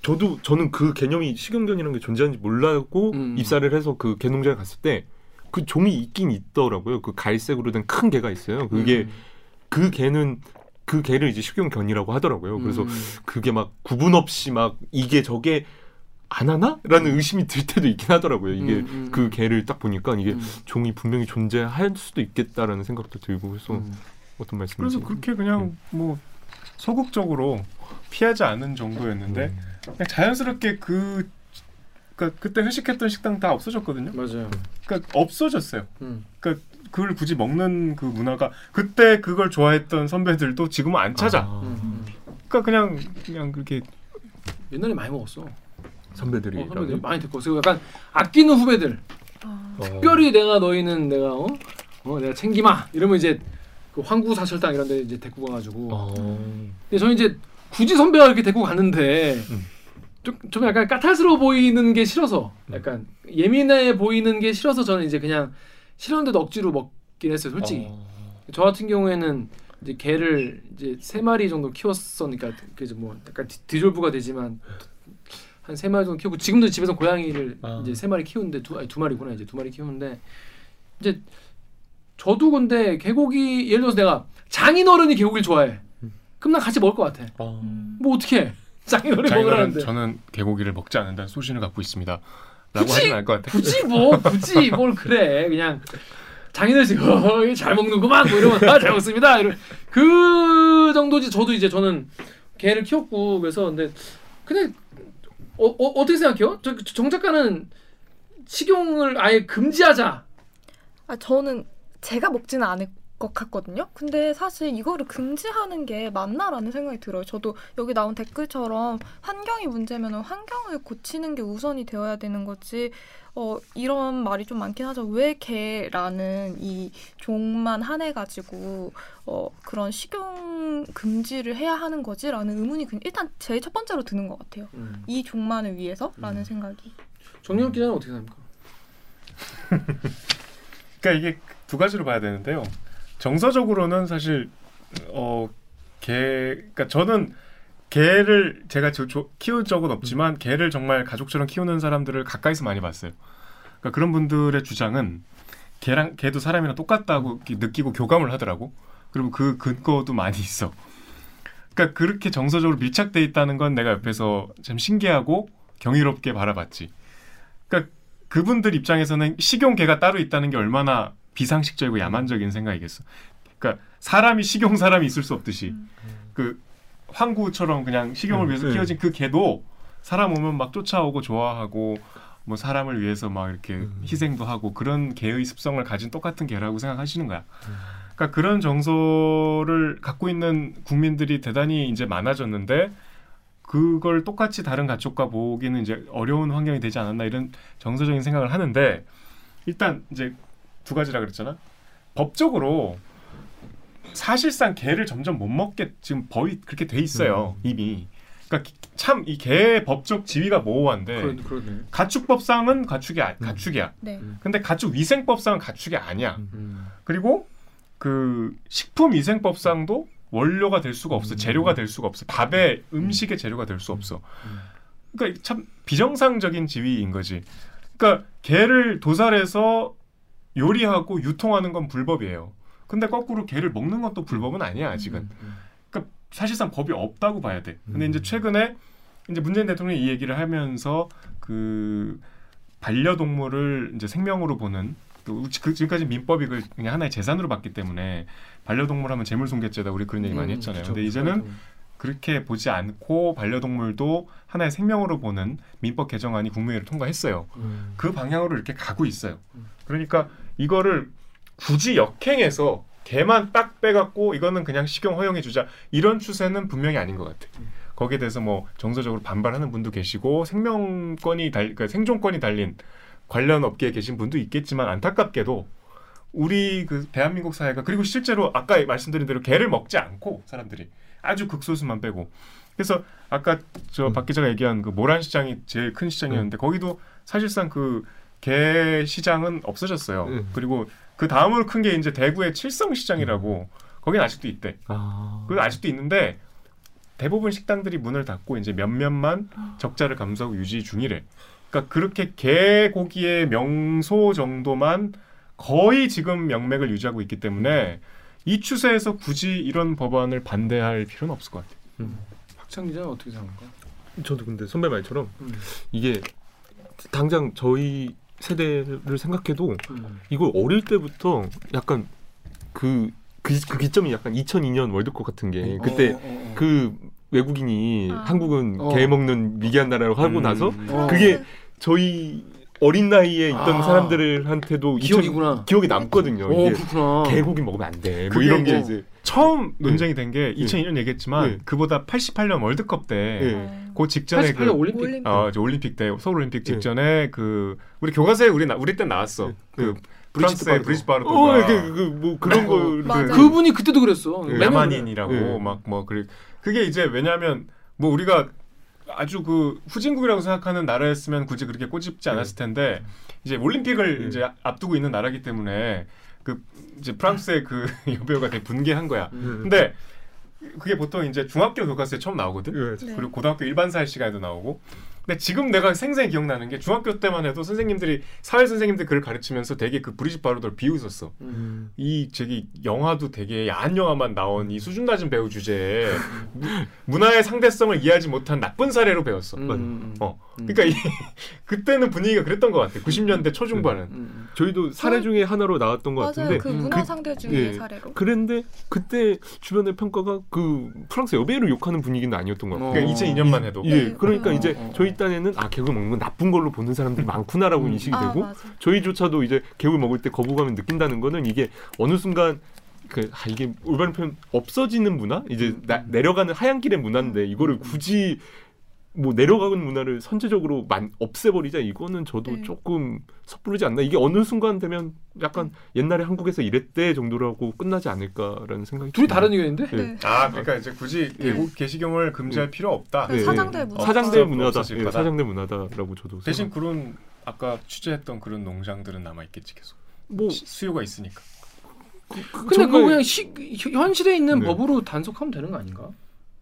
저도 저는 그 개념이 식용견이라는 게 존재하는지 몰랐고 음. 입사를 해서 그 개농장에 갔을 때 그 종이 있긴 있더라고요. 그 갈색으로 된 큰 개가 있어요. 그게 음. 그 개는 그 개를 이제 식용견이라고 하더라고요. 그래서 음. 그게 막 구분 없이 막 이게 저게 안 하나라는 의심이 들 때도 있긴 하더라고요. 이게 음, 음, 그 음. 개를 딱 보니까 이게 음. 종이 분명히 존재할 수도 있겠다라는 생각도 들고 그래서 음. 어떤 말씀인지 그래서 그렇게 그냥 뭐 소극적으로 피하지 않은 정도였는데 음. 그냥 자연스럽게 그 그러니까 그때 회식했던 식당 다 없어졌거든요. 맞아요. 그러니까 없어졌어요. 음. 그러니까 그걸 굳이 먹는 그 문화가 그때 그걸 좋아했던 선배들도 지금은 안 찾아. 아, 음, 음. 그러니까 그냥 그냥 그렇게 옛날에 많이 먹었어. 선배들이 어, 선배들 많이 듣고 그리고 약간 아끼는 후배들. 아, 특별히 내가 너희는 내가 어, 어 내가 챙기마 이러면 이제 그 황구 사철당 이런 데 이제 데리고 가가지고. 어. 근데 저는 이제 굳이 선배가 이렇게 데리고 가는데 음. 좀, 좀 약간 까탈스러워 보이는 게 싫어서 약간 예민해 보이는 게 싫어서 저는 이제 그냥 싫었는데도 억지로 먹긴 했어요 솔직히 어. 저 같은 경우에는 이제 개를 이제 세 마리 정도 키웠으니까 그래서 뭐 약간 디- 디졸브가 되지만 한 세 마리 정도 키우고 지금도 집에서 고양이를 아. 이제 세 마리 키우는데 두 아니 두 마리구나 이제 두 마리 키우는데 이제 저도 근데 개고기 예를 들어서 내가 장인어른이 개고기를 좋아해 음. 그럼 난 같이 먹을 것 같아 어. 음. 뭐 어떻게 해 *laughs* 자기는 먹으라는데 저는 개고기를 먹지 않는다는 소신을 갖고 있습니다. 라고 굳이- 하진 않을 것 같아. 굳이 뭐 굳이 뭘 그래 그냥 장인어른이 어, 이거 잘 먹는구만 뭐 이러면 아, 잘 먹습니다 이런 그 정도지 저도 이제 저는 개를 키웠고 그래서 근데 근데 어, 어 어떻게 생각해요? 저, 저정 작가는 식용을 아예 금지하자. 아 저는 제가 먹지는 않을 것 같거든요. 근데 사실 이거를 금지하는 게 맞나라는 생각이 들어요. 저도 여기 나온 댓글처럼 환경이 문제면 환경을 고치는 게 우선이 되어야 되는 거지. 어 이런 말이 좀 많긴 하죠. 왜 개라는 이 종만 한해 가지고 어 그런 식용 금지를 해야 하는 거지라는 의문이 그- 일단 제일 첫 번째로 드는 것 같아요. 이 종만을 위해서라는 생각이. 정윤 기자는 어떻게 생각합니까? *laughs* 그러니까 이게 두 가지로 봐야 되는데요. 정서적으로는 사실 어 개 그러니까 저는 개를 제가 저, 저, 키운 적은 없지만 개를 정말 가족처럼 키우는 사람들을 가까이서 많이 봤어요. 그러니까 그런 분들의 주장은 개랑 개도 사람이랑 똑같다고 느끼고 교감을 하더라고. 그리고 그 근거도 많이 있어. 그러니까 그렇게 정서적으로 밀착돼 있다는 건 내가 옆에서 참 신기하고 경이롭게 바라봤지. 그러니까 그분들 입장에서는 식용 개가 따로 있다는 게 얼마나 비상식적이고 야만적인 생각이겠어. 그러니까 사람이 식용 사람이 있을 수 없듯이 그 황구처럼 그냥 식용을 음, 위해서 네. 키워진 그 개도 사람 오면 막 쫓아오고 좋아하고 뭐 사람을 위해서 막 이렇게 음. 희생도 하고 그런 개의 습성을 가진 똑같은 개라고 생각하시는 거야. 그러니까 그런 정서를 갖고 있는 국민들이 대단히 이제 많아졌는데 그걸 똑같이 다른 가족과 보기는 이제 어려운 환경이 되지 않았나 이런 정서적인 생각을 하는데 일단 이제 두 가지라 그랬잖아. 법적으로 사실상 개를 점점 못 먹게 지금 법이 그렇게 돼 있어요 이미. 그러니까 참 이 개의 법적 지위가 모호한데 그러. 가축법상은 가축이 아, 가축이야. 네. 근데 가축 위생법상은 가축이 아니야. 음. 그리고 그 식품 위생법상도 원료가 될 수가 없어. 재료가 될 수가 없어. 밥의 음식의 재료가 될 수 없어. 그러니까 참 비정상적인 지위인 거지. 그러니까 개를 도살해서 요리하고 유통하는 건 불법이에요. 근데 거꾸로 개를 먹는 건또 불법은 아니야 아직은. 그러니까 사실상 법이 없다고 봐야 돼. 근데 이제 최근에 이제 문재인 대통령이 이 얘기를 하면서 그 반려동물을 이제 생명으로 보는 그그 지금까지 민법이 그 그냥 하나의 재산으로 봤기 때문에 반려동물 하면 재물손괴죄다 우리 그런 얘기 많이 음, 했잖아요. 그쵸. 근데 이제는 그렇게 보지 않고 반려동물도 하나의 생명으로 보는 민법 개정안이 국무회의를 통과했어요. 음. 그 방향으로 이렇게 가고 있어요. 그러니까 이거를 굳이 역행해서 개만 딱 빼갖고 이거는 그냥 식용 허용해 주자 이런 추세는 분명히 아닌 것 같아. 거기에 대해서 뭐 정서적으로 반발하는 분도 계시고 생명권이 달, 그러니까 생존권이 달린 관련 업계에 계신 분도 있겠지만 안타깝게도 우리 그 대한민국 사회가 그리고 실제로 아까 말씀드린 대로 개를 먹지 않고 사람들이 아주 극소수만 빼고 그래서 아까 저 박 기자가 얘기한 그 모란 시장이 제일 큰 시장이었는데 거기도 사실상 그 개 시장은 없어졌어요. 음. 그리고 그 다음으로 큰 게 이제 대구의 칠성 시장이라고 거긴 아직도 있대. 아. 그 아직도 있는데 대부분 식당들이 문을 닫고 이제 몇몇만 적자를 감수하고 유지 중이래. 그러니까 그렇게 개 고기의 명소 정도만 거의 지금 명맥을 유지하고 있기 때문에 이 추세에서 굳이 이런 법안을 반대할 필요는 없을 것 같아요. 박찬 기자는 어떻게 생각합니까? 저도 근데 선배 말처럼 음. 이게 당장 저희 세대를 생각해도 음. 이걸 어릴 때부터 약간 그, 그, 그 기점이 약간 2002년 월드컵 같은 게 그때 어, 어, 어. 그 외국인이 아. 한국은 어. 개 먹는 미개한 나라라고 하고 음. 나서 어. 그게 저희 어린 나이에 있던 아. 사람들한테도 기억이구나. 2000 기억이 남거든요. 오 이게 그렇구나. 개고기 먹으면 안 돼. 뭐 이런 게뭐 이제 처음 논쟁이 된게 네. 2002년 얘기했지만 네. 그보다 88년 월드컵 때 네. 그 직전에 88년 그 올림픽. 올림픽. 어, 저 올림픽 때 서울 올림픽 네. 직전에 그 우리 교과서에 우리 나, 우리 때 나왔어. 네. 그 브리지트 프랑스의. 브리지 바르도. 어, 이게 그뭐 그런 거. 그- 그분이 그때도 그랬어. 네. 맨날 야만인이라고 네. 막뭐 그래 그게 이제 왜냐하면 뭐 우리가 아주 그 후진국이라고 생각하는 나라였으면 굳이 그렇게 꼬집지 않았을 텐데 이제 올림픽을 네. 이제 앞두고 있는 나라기 때문에 그 이제 프랑스의 그 *laughs* 여배우가 되게 분개한 거야. 음. 근데 그게 보통 이제 중학교 교과서에 처음 나오거든. 예. 네. 그리고 고등학교 일반사회 시간에도 나오고. 근데 지금 내가 생생히 기억나는 게 중학교 때만 해도 선생님들이 사회 선생님들 글을 가르치면서 되게 그 브리짓 바로더를 비웃었어. 음. 이 저기 영화도 되게 야한 영화만 나온 이 수준 낮은 배우 주제에 무- *laughs* 문화의 상대성을 이해하지 못한 나쁜 사례로 배웠어. 음, 음, 어. 음. 그러니까 이, *laughs* 그때는 분위기가 그랬던 것 같아. 90년대 초중반은. 음. 저희도 사례 중에 하나로 나왔던 것 맞아요. 같은데 그 음. 문화 그- 상대 중의 예. 사례로. 그랬는데 그때 주변의 평가가 그 프랑스 여배우를 욕하는 분위기는 아니었던 것 같아요. 어. 그러니까 2002년만 해도. 예, 네. 그러니까 어, 이제 어, 어. 저희 일단에는 아 개구리 먹는 건 나쁜 걸로 보는 사람들이 많구나라고 음. 인식이 아, 되고 맞아. 저희조차도 이제 개구리 먹을 때 거부감을 느낀다는 거는 이게 어느 순간 그 아, 이게 올바른 표현 없어지는 문화 이제 음. 나- 내려가는 하얀 길의 문화인데 이거를 굳이 뭐 내려가는 문화를 선제적으로 만, 없애버리자 이거는 저도 네. 조금 섣부르지 않나 이게 어느 순간 되면 약간 옛날에 한국에서 이랬대 정도라고 끝나지 않을까라는 생각이 둘이. 다른 의견인데? 네. 네. 아 그러니까 이제 굳이 개국 개식용을 금지할 필요 없다. 그 네. 사장들 문화. 사장대 문화다. 예. 사장대 문화다라고 저도 대신 생각- 그런 아까 취재했던 그런 농장들은 남아 있겠지 계속. 뭐 시- 수요가 있으니까. 근데 정말- 그거 그냥 시, 현실에 있는 네. 법으로 단속하면 되는 거 아닌가?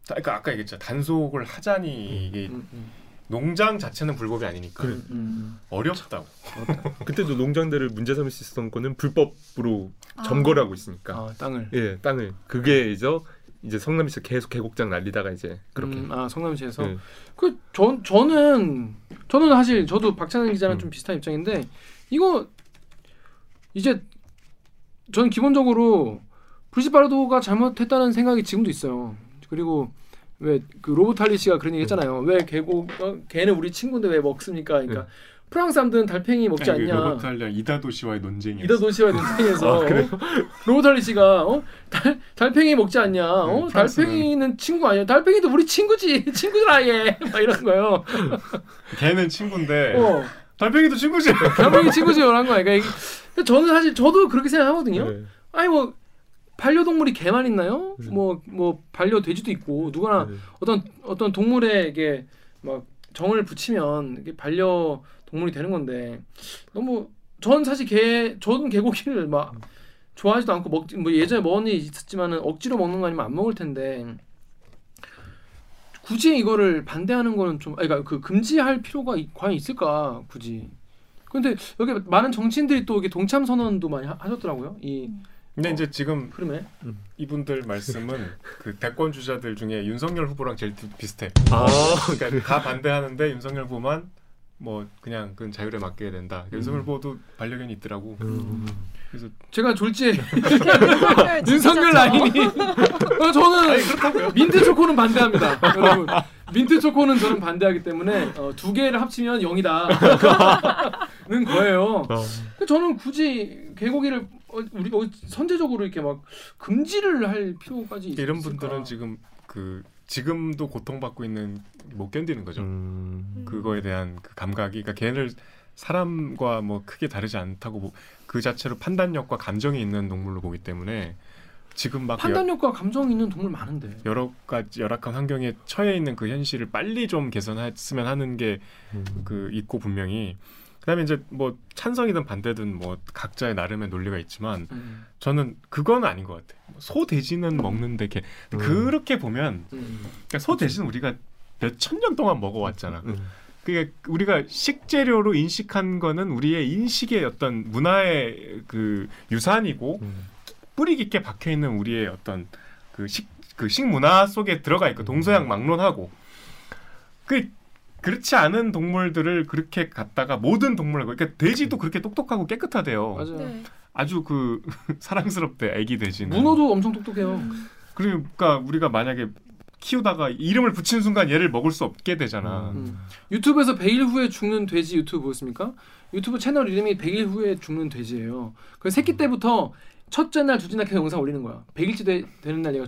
자, 그러니까 아까 얘기했죠. 단속을 하자니 이게 음, 음, 농장 자체는 불법이 아니니까 그래. 음, 음. 어렵다고. 그때도 농장들을 문제 삼을 수 있었던 거는 불법으로 아. 점거를 하고 있으니까 아 땅을. 예 땅을 그게 이제 이제 성남시에서 계속 계곡장 날리다가 이제 그렇게 음, 아 성남시에서 네. 그전 저는 저는 사실 저도 박찬현 기자랑 음. 좀 비슷한 입장인데 이거 이제 저는 기본적으로 브리짓바르도가 잘못했다는 생각이 지금도 있어요. 그리고 왜 그 로보탈리 씨가 그런 얘기 했잖아요. 왜 개고 어, 걔는 우리 친구인데 왜 먹습니까? 그러니까 네. 프랑스 사람들은 달팽이 먹지 아니, 그 않냐. 로버트 할리아 이다도 씨와의 논쟁이. 이다 도시와 논쟁에서 어? 로보탈리 씨가 어? 달, 달팽이 먹지 않냐? 어? 네, 달팽이는 친구 아니야? 달팽이도 우리 친구지. *laughs* 친구들 아예 막 이런 거요. 걔는 친구인데 어. 달팽이도 친구지. 달팽이 친구지 이런 거야. 그러니까 저는 사실 저도 그렇게 생각하거든요. 네. 아니 뭐 반려동물이 개만 있나요? 네. 뭐뭐 반려 돼지도 있고 누구나 네. 어떤 어떤 동물에게 막 정을 붙이면 이게 반려 동물이 되는 건데 너무 전 사실 개 저는 개고기를 막 좋아하지도 않고 먹뭐 예전에 먹은 일이 있었지만은 억지로 먹는 거 아니면 안 먹을 텐데 굳이 이거를 반대하는 거는 좀 그러니까 그 금지할 필요가 이- 과연 있을까 굳이 근데 여기 많은 정치인들이 또 이게 동참 선언도 많이 하, 하셨더라고요 이 근데 이제 지금 흐름에 이분들 말씀은 그 대권 주자들 중에 윤석열 후보랑 제일 비- 비슷해. 아 그러니까 다 반대하는데 윤석열 후보만 뭐 그냥 그건 자율에 맡겨야 된다. 윤석열 후보도 반려견이 있더라고. 음. 그래서 제가 졸지에 *laughs* 윤석열. 라인이 어, 저는 민트 초코는 반대합니다 여러분 민트 초코는 저는 반대하기 때문에 어, 두 개를 합치면 0이다 는 *laughs* 거예요 어. 저는 굳이 개고기를 어, 우리 어, 선제적으로 이렇게 막 금지를 할 필요까지 이런 있을까? 분들은 지금 그 지금도 고통받고 있는 못 견디는 거죠. 음. 그거에 대한 그 감각이 그러니까 걔를 사람과 뭐 크게 다르지 않다고 보- 그 자체로 판단력과 감정이 있는 동물로 보기 때문에 지금 막 여, 판단력과 감정이 있는 동물 많은데 여러 가지 열악한 환경에 처해 있는 그 현실을 빨리 좀 개선했으면 하는 게 음. 그 있고 분명히 그다음에 이제 뭐 찬성이든 반대든 뭐 각자의 나름의 논리가 있지만 음, 저는 그건 아닌 것 같아. 소 돼지는 먹는데 걔 음. 그렇게 보면 음. 그러니까 소 돼지는 우리가 몇 천 년 동안 먹어왔잖아. 음. 그게 우리가 식재료로 인식한 거는 우리의 인식의 어떤 문화의 그 유산이고 음. 뿌리 깊게 박혀 있는 우리의 어떤 그 식 그 식문화 속에 들어가 있고 동서양 막론하고 그 그렇지 않은 동물들을 그렇게 갖다가 모든 동물을 그러니까 돼지도 그렇게 똑똑하고 깨끗하대요. 맞아요 네. 아주 그 *laughs* 사랑스럽대 애기 돼지는. 문어도 엄청 똑똑해요 그러니까 우리가 만약에 키우다가 이름을 붙이는 순간 얘를 먹을 수 없게 되잖아. 음. 유튜브에서 100일 후에 죽는 돼지 유튜브 보셨습니까? 유튜브 채널 이름이 100일 후에 죽는 돼지예요. 그 새끼 때부터 첫째 날, 둘째 날 계속 영상 올리는 거야. 100일째 되, 되는 날 얘가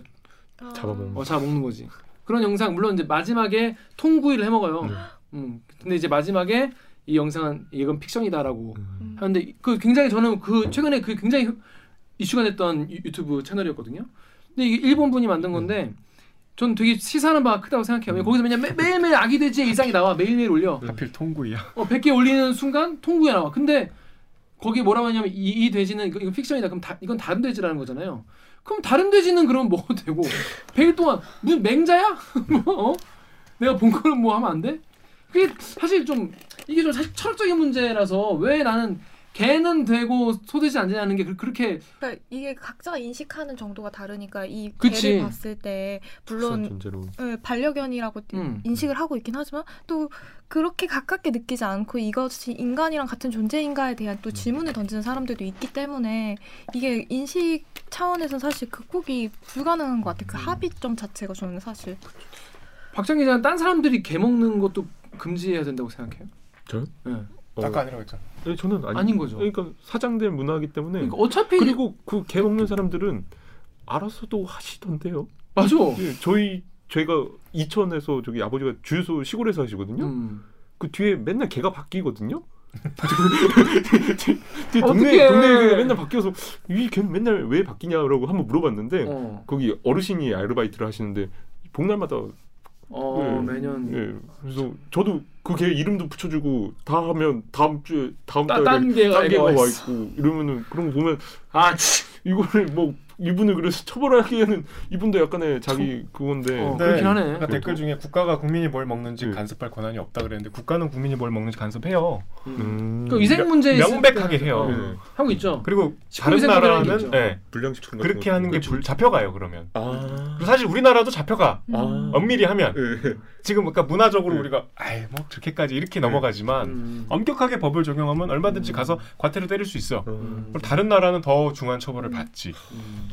아. 잡아먹는 어, 잡아먹는 거지. 그런 영상 물론 이제 마지막에 통구이를 해먹어요. 네. 음. 근데 이제 마지막에 이 영상은 이건 픽션이다라고 음. 하는데 그 굉장히 저는 그 최근에 그 굉장히 흑- 이슈가 됐던 유- 유튜브 채널이었거든요. 근데 이게 일본 분이 만든 건데 전 되게 시사하는 바가 크다고 생각해요. 왜냐면 거기서 그냥 매, 매일매일 아기 돼지의 일상이 나와 매일매일 올려. 하필 통구이야. 어, 100개 올리는 순간 통구에 나와. 근데 거기 뭐라고 하냐면 이, 이 돼지는 이거, 이거 픽션이다. 그럼 다, 이건 다른 돼지라는 거잖아요. 그럼 다른 돼지는 그럼 먹어도 되고 100일 동안 무슨 맹자야? *laughs* 뭐 어? 내가 본 거는 뭐 하면 안 돼? 그게 사실 좀 이게 좀 사실 철학적인 문제라서 왜 나는 개는 되고 소돼지 안 되냐는 게 그- 그렇게 그러니까 이게 각자가 인식하는 정도가 다르니까 이 그치. 개를 봤을 때 물론 예, 반려견이라고 음. 인식을 하고 있긴 하지만 또 그렇게 가깝게 느끼지 않고 이것이 인간이랑 같은 존재인가에 대한 또 질문을 던지는 사람들도 있기 때문에 이게 인식 차원에서 사실 극복이 불가능한 것 같아요. 그 합의점 자체가 저는 사실 박장 기자는 딴 사람들이 개 먹는 것도 금지해야 된다고 생각해요? 저요? 네. 어, 아까 아니라고 했잖아. 네, 저는 아니, 아닌 거죠. 그러니까 사장될 문화이기 때문에 그러니까 어차피 그리고 그 개 먹는 사람들은 알아서도 하시던데요. 맞아. 예, 저희 저희가 이천에서 저기 아버지가 주유소 시골에서 하시거든요. 음. 그 뒤에 맨날 개가 바뀌거든요. *laughs* 동네 어떡해. 동네 개가 맨날 바뀌어서 이 개는 맨날 왜 바뀌냐라고 한번 물어봤는데 어. 거기 어르신이 아르바이트를 하시는데 복날마다 어, 예, 매년 예 그래서 저도 그 개 이름도 붙여주고 다 하면 다음 주에 다음 따- 달에 딴 개가 와. 있고 이러면은 그런 거 보면 아, 치. 이거를 뭐 이분을 그래서 *laughs* 처벌하기에는 이분도 약간의 자기 그건데 어, 그렇긴 하네. 아까 댓글 중에 국가가 국민이 뭘 먹는지 네. 간섭할 권한이 없다 그랬는데 국가는 국민이 뭘 먹는지 간섭해요. 음, 그 위생 문제 명백하게 때- 해요. 어, 네. 하고 있죠. 그리고 다른 나라는. 예, 불량식품 같은 그렇게 거. 하는 게. 불, 잡혀가요 그러면. 아, 그리고 사실 우리나라도 잡혀가. 아. 엄밀히 하면 예. 지금 그러니까 문화적으로 네. 우리가 아이 뭐 그렇게까지 이렇게 넘어가지만 음. 엄격하게 법을 적용하면 얼마든지 음. 가서 과태료 때릴 수 있어. 음. 그리고 다른 나라는 더 중한 처벌을 받지.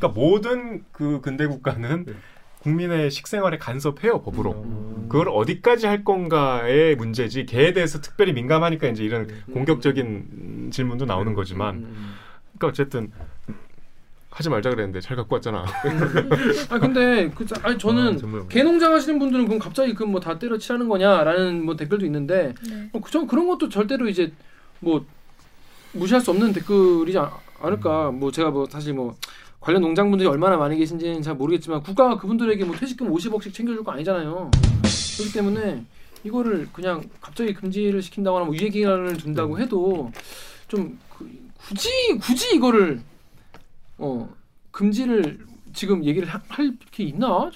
음. 그러니까 모든 그 근대 국가는 네. 국민의 식생활에 간섭해요 법으로. 음. 그걸 어디까지 할 건가의 문제지 개에 대해서 특별히 민감하니까 이제 이런 음. 공격적인 질문도 나오는 거지만 음. 그러니까 어쨌든 하지 말자 그랬는데 잘 갖고 왔잖아. *laughs* 아 근데 그 자- 아니 저는 아. 개농장 하시는 분들은 그럼 갑자기 그 뭐 다 때려치라는 거냐라는 뭐 댓글도 있는데 네. 어, 그전 그런 것도 절대로 이제 뭐 무시할 수 없는 댓글이지 않, 않을까. 뭐 제가 뭐 사실 뭐 관련 농장분들이 얼마나 많이 계신지는 잘 모르겠지만 국가가 그분들에게 뭐 퇴직금 50억씩 챙겨줄 거 아니잖아요. 그렇기 때문에 이거를 그냥 갑자기 금지를 시킨다거나 뭐 유예 기간을 둔다고 해도 좀 그, 굳이 굳이 이거를 어 금지를 지금 얘기를 하- 할게 있나?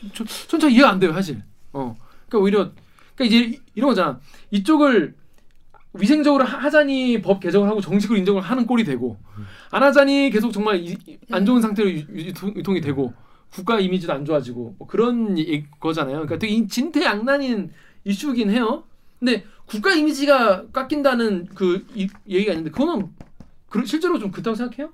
전 잘 이해가 안 돼요 사실. 어 그러니까 오히려 그러니까 이제 이런 거잖아. 이쪽을 위생적으로 하- 하자니 법 개정을 하고 정식으로 인정을 하는 꼴이 되고 안 하자니 계속 정말 이- 이- 안 좋은 상태로 유- 유통이 되고 국가 이미지도 안 좋아지고 뭐 그런 이- 거잖아요. 그러니까 되게 이- 진퇴양난인 이슈긴 해요. 근데 국가 이미지가 깎인다는 그 이, 얘기가 있는데 그거는 그, 실제로 좀 그렇다고 생각해요?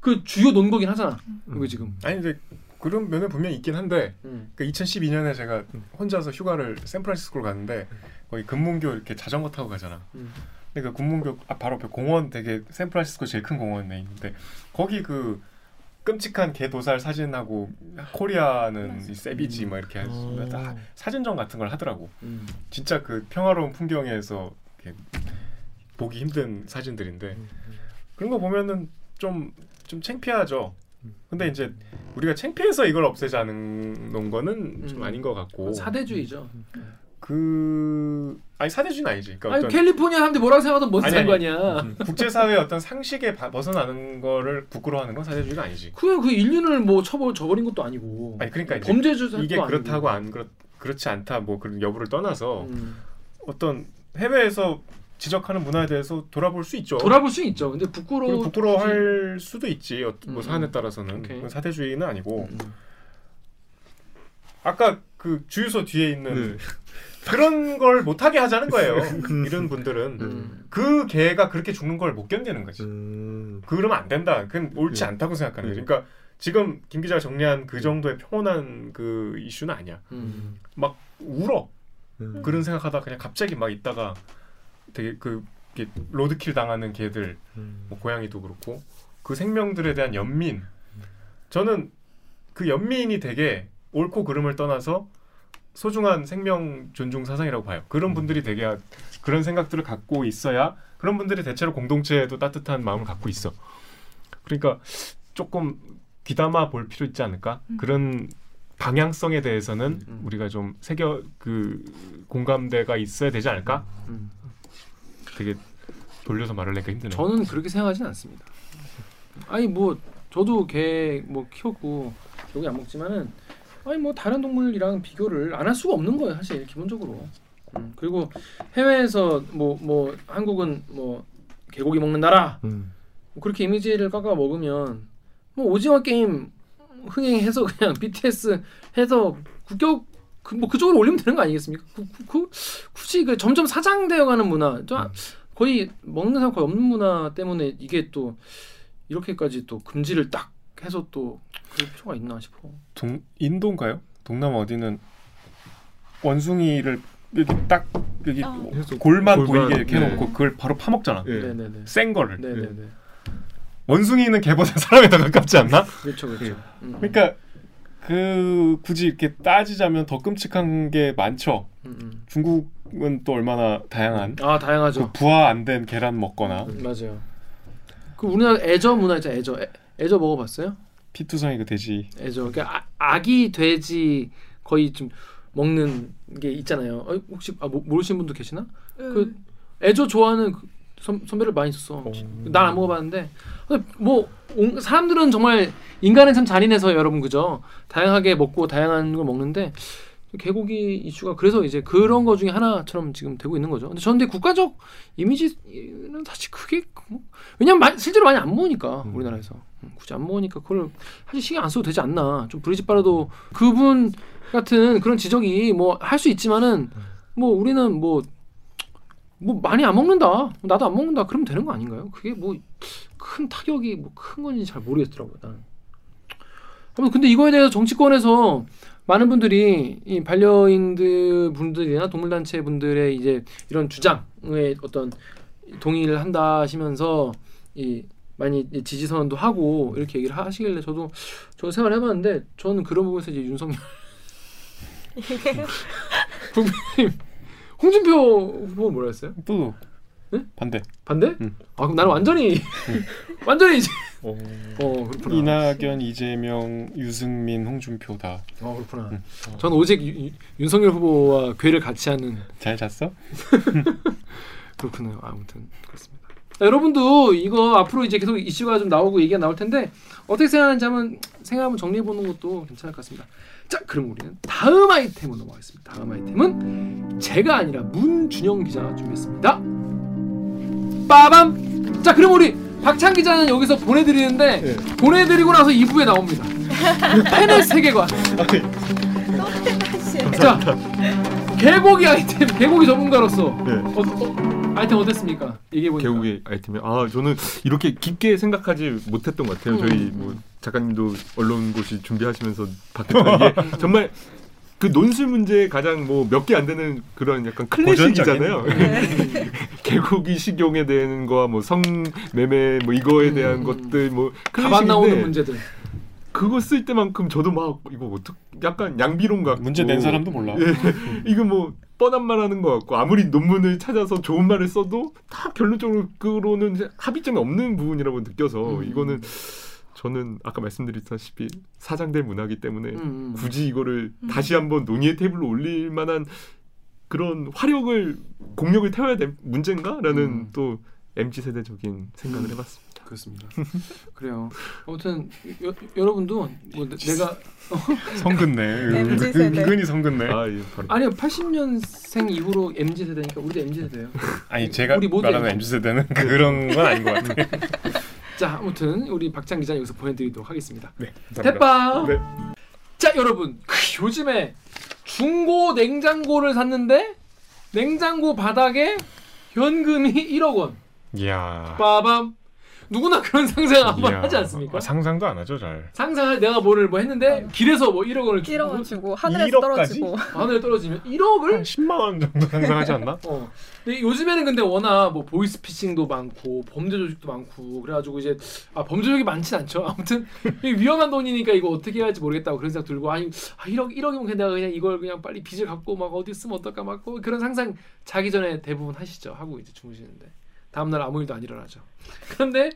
그 주요 논거긴 하잖아. 그거 지금. 아니 근데 그런 면은 분명히 있긴 한데 음. 그 2012년에 제가 혼자서 휴가를 샌프란시스코를 갔는데 거기 금문교 이렇게 자전거 타고 가잖아. 음. 근데 그 금문교 앞 바로 옆에 공원 되게 샌프란시스코 제일 큰 공원에 있는데 거기 그 끔찍한 개 도살 사진하고 코리아는 이 세비지 막 이렇게 해서 다 사진전 같은 걸 하더라고. 음. 진짜 그 평화로운 풍경에서 이렇게 보기 힘든 사진들인데 그런 거 보면은 좀좀 창피하죠. 근데 이제 우리가 창피해서 이걸 없애자는 는 거는 좀 음. 아닌 것 같고 사대주의죠. 그 아니 사대주의는 아니지. 그러니까 아니 어떤 캘리포니아 사람들이 뭐라고 생각하든 뭔 아니, 아니. 상관이야. 국제사회의 어떤 상식에 바- 벗어나는 거를 부끄러워하는 건 사대주의가 아니지. 그냥 그 인륜을 뭐 처벌 저버린 것도 아니고. 아니 그러니까 이제 범죄주도 이게 그렇다고 안 그렇 그렇지 않다 뭐 그런 여부를 떠나서 음. 어떤 해외에서 지적하는 문화에 대해서 돌아볼 수 있죠. 돌아볼 수 있죠. 근데 부끄러워. 그리고 부끄러워할 수도 있지. 어, 뭐 음. 사안에 따라서는 오케이. 그건 사대주의는 아니고 음. 아까 그 주유소 뒤에 있는 네. 그런 걸 못하게 하자는 거예요. 이런 분들은 음. 그 개가 그렇게 죽는 걸 못 견디는 거지. 음. 그러면 안 된다. 그건 옳지 네. 않다고 생각하는 거지. 네. 그러니까 지금 김 기자가 정리한 그 정도의 평온한 그 이슈는 아니야. 음. 막 울어. 음. 그런 생각하다 그냥 갑자기 막 있다가 되게 그 로드킬 당하는 개들 음. 뭐 고양이도 그렇고 그 생명들에 대한 연민 저는 그 연민이 되게 옳고 그름을 떠나서 소중한 생명 존중 사상이라고 봐요. 그런 분들이 되게 그런 생각들을 갖고 있어야 그런 분들이 대체로 공동체에도 따뜻한 마음을 갖고 있어. 그러니까 조금 귀담아 볼 필요 있지 않을까? 그런 방향성에 대해서는 음. 우리가 좀 새겨 그 공감대가 있어야 되지 않을까? 음. 되게 돌려서 말을 하니까 힘드네. 저는 그렇게 생각하진 않습니다. 아니 뭐 저도 개 뭐 키웠고 여기 안 먹지만은 아니 뭐 다른 동물이랑 비교를 안 할 수가 없는 거예요 사실 기본적으로. 음, 그리고 해외에서 뭐뭐 한국은 뭐 개고기 먹는 나라 음. 뭐 그렇게 이미지를 깎아 먹으면 뭐 오징어 게임 흥행해서 그냥 *laughs* BTS 해서 국격 그, 뭐 그쪽으로 올리면 되는 거 아니겠습니까? 그, 그, 그, 굳이 그 점점 사장되어가는 문화, 좀 거의 먹는 사람 거의 없는 문화 때문에 이게 또 이렇게까지 또 금지를 딱 해서 또 그럴 필요가 있나 싶어. 동 인도인가요? 동남아 어디는 원숭이를 여기 딱 여기 아. 뭐 골만, 골만, 보이게 이렇게 네. 해놓고 그걸 바로 파먹잖아. 예. 네네네. 센 거를. 네네네. 원숭이는 개보다 *laughs* 사람에 더 가깝지 않나? 그렇죠 그렇죠. 예. 음. 그러니까 그 굳이 이렇게 따지자면 더 끔찍한 게 많죠. 음, 음. 중국은 또 얼마나 다양한 아 다양하죠. 그 부화 안 된 계란 먹거나 음, 맞아요. 그 우리나라 애저 문화 있잖아 애저. 애, 애저 먹어봤어요? 피투성이 그 돼지. 애저. 그러니까 아, 아기 돼지 거의 좀 먹는 게 있잖아요. 어, 혹시 아, 모, 모르시는 분도 계시나? 그 애저 좋아하는 그 선, 선배를 많이 있었어. 난 안 먹어봤는데 뭐 온- 사람들은 정말 인간은 참 잔인해서 여러분 그죠? 다양하게 먹고 다양한 걸 먹는데 개고기 이슈가 그래서 이제 그런 거 중에 하나처럼 지금 되고 있는 거죠. 근데 저는 근데 국가적 이미지는 사실 그게 뭐- 왜냐면 마- 실제로 많이 안 먹으니까 우리나라에서 음, 굳이 안 먹으니까 그걸 사실 신경 안 써도 되지 않나. 좀 브리짓 바라도 그분 같은 그런 지적이 뭐 할 수 있지만은 뭐 우리는 뭐 뭐 많이 안 먹는다. 나도 안 먹는다. 그러면 되는 거 아닌가요? 그게 뭐 큰 타격이 뭐 큰 건지 잘 모르겠더라고요. 나는. 아무튼 근데 이거에 대해서 정치권에서 많은 분들이 이 반려인들 분들이나 동물단체 분들의 이제 이런 주장에 어떤 동의를 한다 하시면서 이 많이 지지 선언도 하고 이렇게 얘기를 하시길래 저도 저 생각해봤는데 저는 그런 부분에서 이제 윤석열 *laughs* 국민님 홍준표 후보 뭐라 했어요? 또 네? 반대. 반대? 음. 아 그럼 나는 완전히 *laughs* 완전히 이제 어. 어 그렇구나. 이낙연, 이재명, 유승민, 홍준표다. 어 그렇구나. 음. 저는 오직 유- 유- 윤석열 후보와 괴를 같이 하는 *laughs* 잘 잤어? *laughs* 그렇군요. 아무튼 그렇습니다. 자, 여러분도 이거 앞으로 이제 계속 이슈가 좀 나오고 얘기가 나올 텐데 어떻게 생각하는지 한번 생각 한번 정리해 보는 것도 괜찮을 것 같습니다. 자, 그럼 우리는 다음 아이템으로 넘어가겠습니다. 다음 아이템은 제가 아니라 문준영 기자가 준비했습니다. 빠밤. 자, 그럼 우리 박찬 기자는 여기서 보내드리는데 네. 보내드리고 나서 2부에 나옵니다. 팬의 세계관. 자, 개고기 아이템, 개고기 전문가로서 네. 어, 어, 아이템 어땠습니까? 얘기해 보니까. 개국의 아이템이 아 저는 이렇게 깊게 생각하지 못했던 것 같아요. 음. 저희 뭐 작가님도 언론 고시 준비하시면서 봤겠지만 이게 *laughs* 정말 그 논술 문제에 가장 뭐 몇 개 안 되는 그런 약간 클래식이잖아요. *laughs* 개고기 식용에 대한 거와 뭐 성매매 뭐 이거에 대한 음. 것들 뭐 가방 나오는 문제들. 그거 쓸 때만큼 저도 막 이거 어떻 약간 양비론 같고 문제 낸 사람도 몰라. 예, *laughs* 이거 뭐 뻔한 말 하는 것 같고 아무리 논문을 찾아서 좋은 말을 써도 다 결론적으로는 합의점이 없는 부분이라고 느껴서 음. 이거는 저는 아까 말씀드렸다시피 사장될 문화기 때문에 음. 굳이 이거를 다시 한번 논의의 테이블로 올릴 만한 그런 화력을 공력을 태워야 될 문제인가라는 음. 또 mz 세대적인 생각을 음. 해봤습니다. 그렇습니다. *laughs* 그래요. 아무튼 여, 여러분도 뭐 내- 내가 *laughs* 성근네. MZ 세대. 은근히 성근네. 아, 예, 아니요 80년생 이후로 MZ 세대니까 우리도 MZ 세대예요. 아니 제가 우리 모두 말하는 MZ. 세대는 *laughs* 그런 건 아닌 것 같아. 자 아무튼 우리 박장 기자 여기서 보내드리도록 하겠습니다. 네. 대빠. 네. 자 여러분 그 요즘에 중고 냉장고를 샀는데 냉장고 바닥에 현금이 1억 원. 이야. 빠밤. 누구나 그런 상상 한번 이야. 하지 않습니까? 아, 상상도 안 하죠 잘. 상상을 내가 뭐를 뭐 했는데 길에서 뭐 1억 원을 주고 끼러가지고 하늘에서 1억 떨어지고 하늘에 떨어지면 한 1억을 10만 원 정도 상상하지 않나? *laughs* 어. 근데 요즘에는 근데 워낙 뭐 보이스 피싱도 많고 범죄 조직도 많고 그래가지고 이제 아 범죄 조직이 많진 않죠. 아무튼 위험한 돈이니까 이거 어떻게 해야 할지 모르겠다고 그런 생각 들고 아니 아 1억 1억이면 그냥 내가 그냥 이걸 그냥 빨리 빚을 갚고 막 어디 쓰면 어떨까 막 뭐 그런 상상 자기 전에 대부분 하시죠. 하고 이제 주무시는데 다음 날 아무 일도 안 일어나죠. 그런데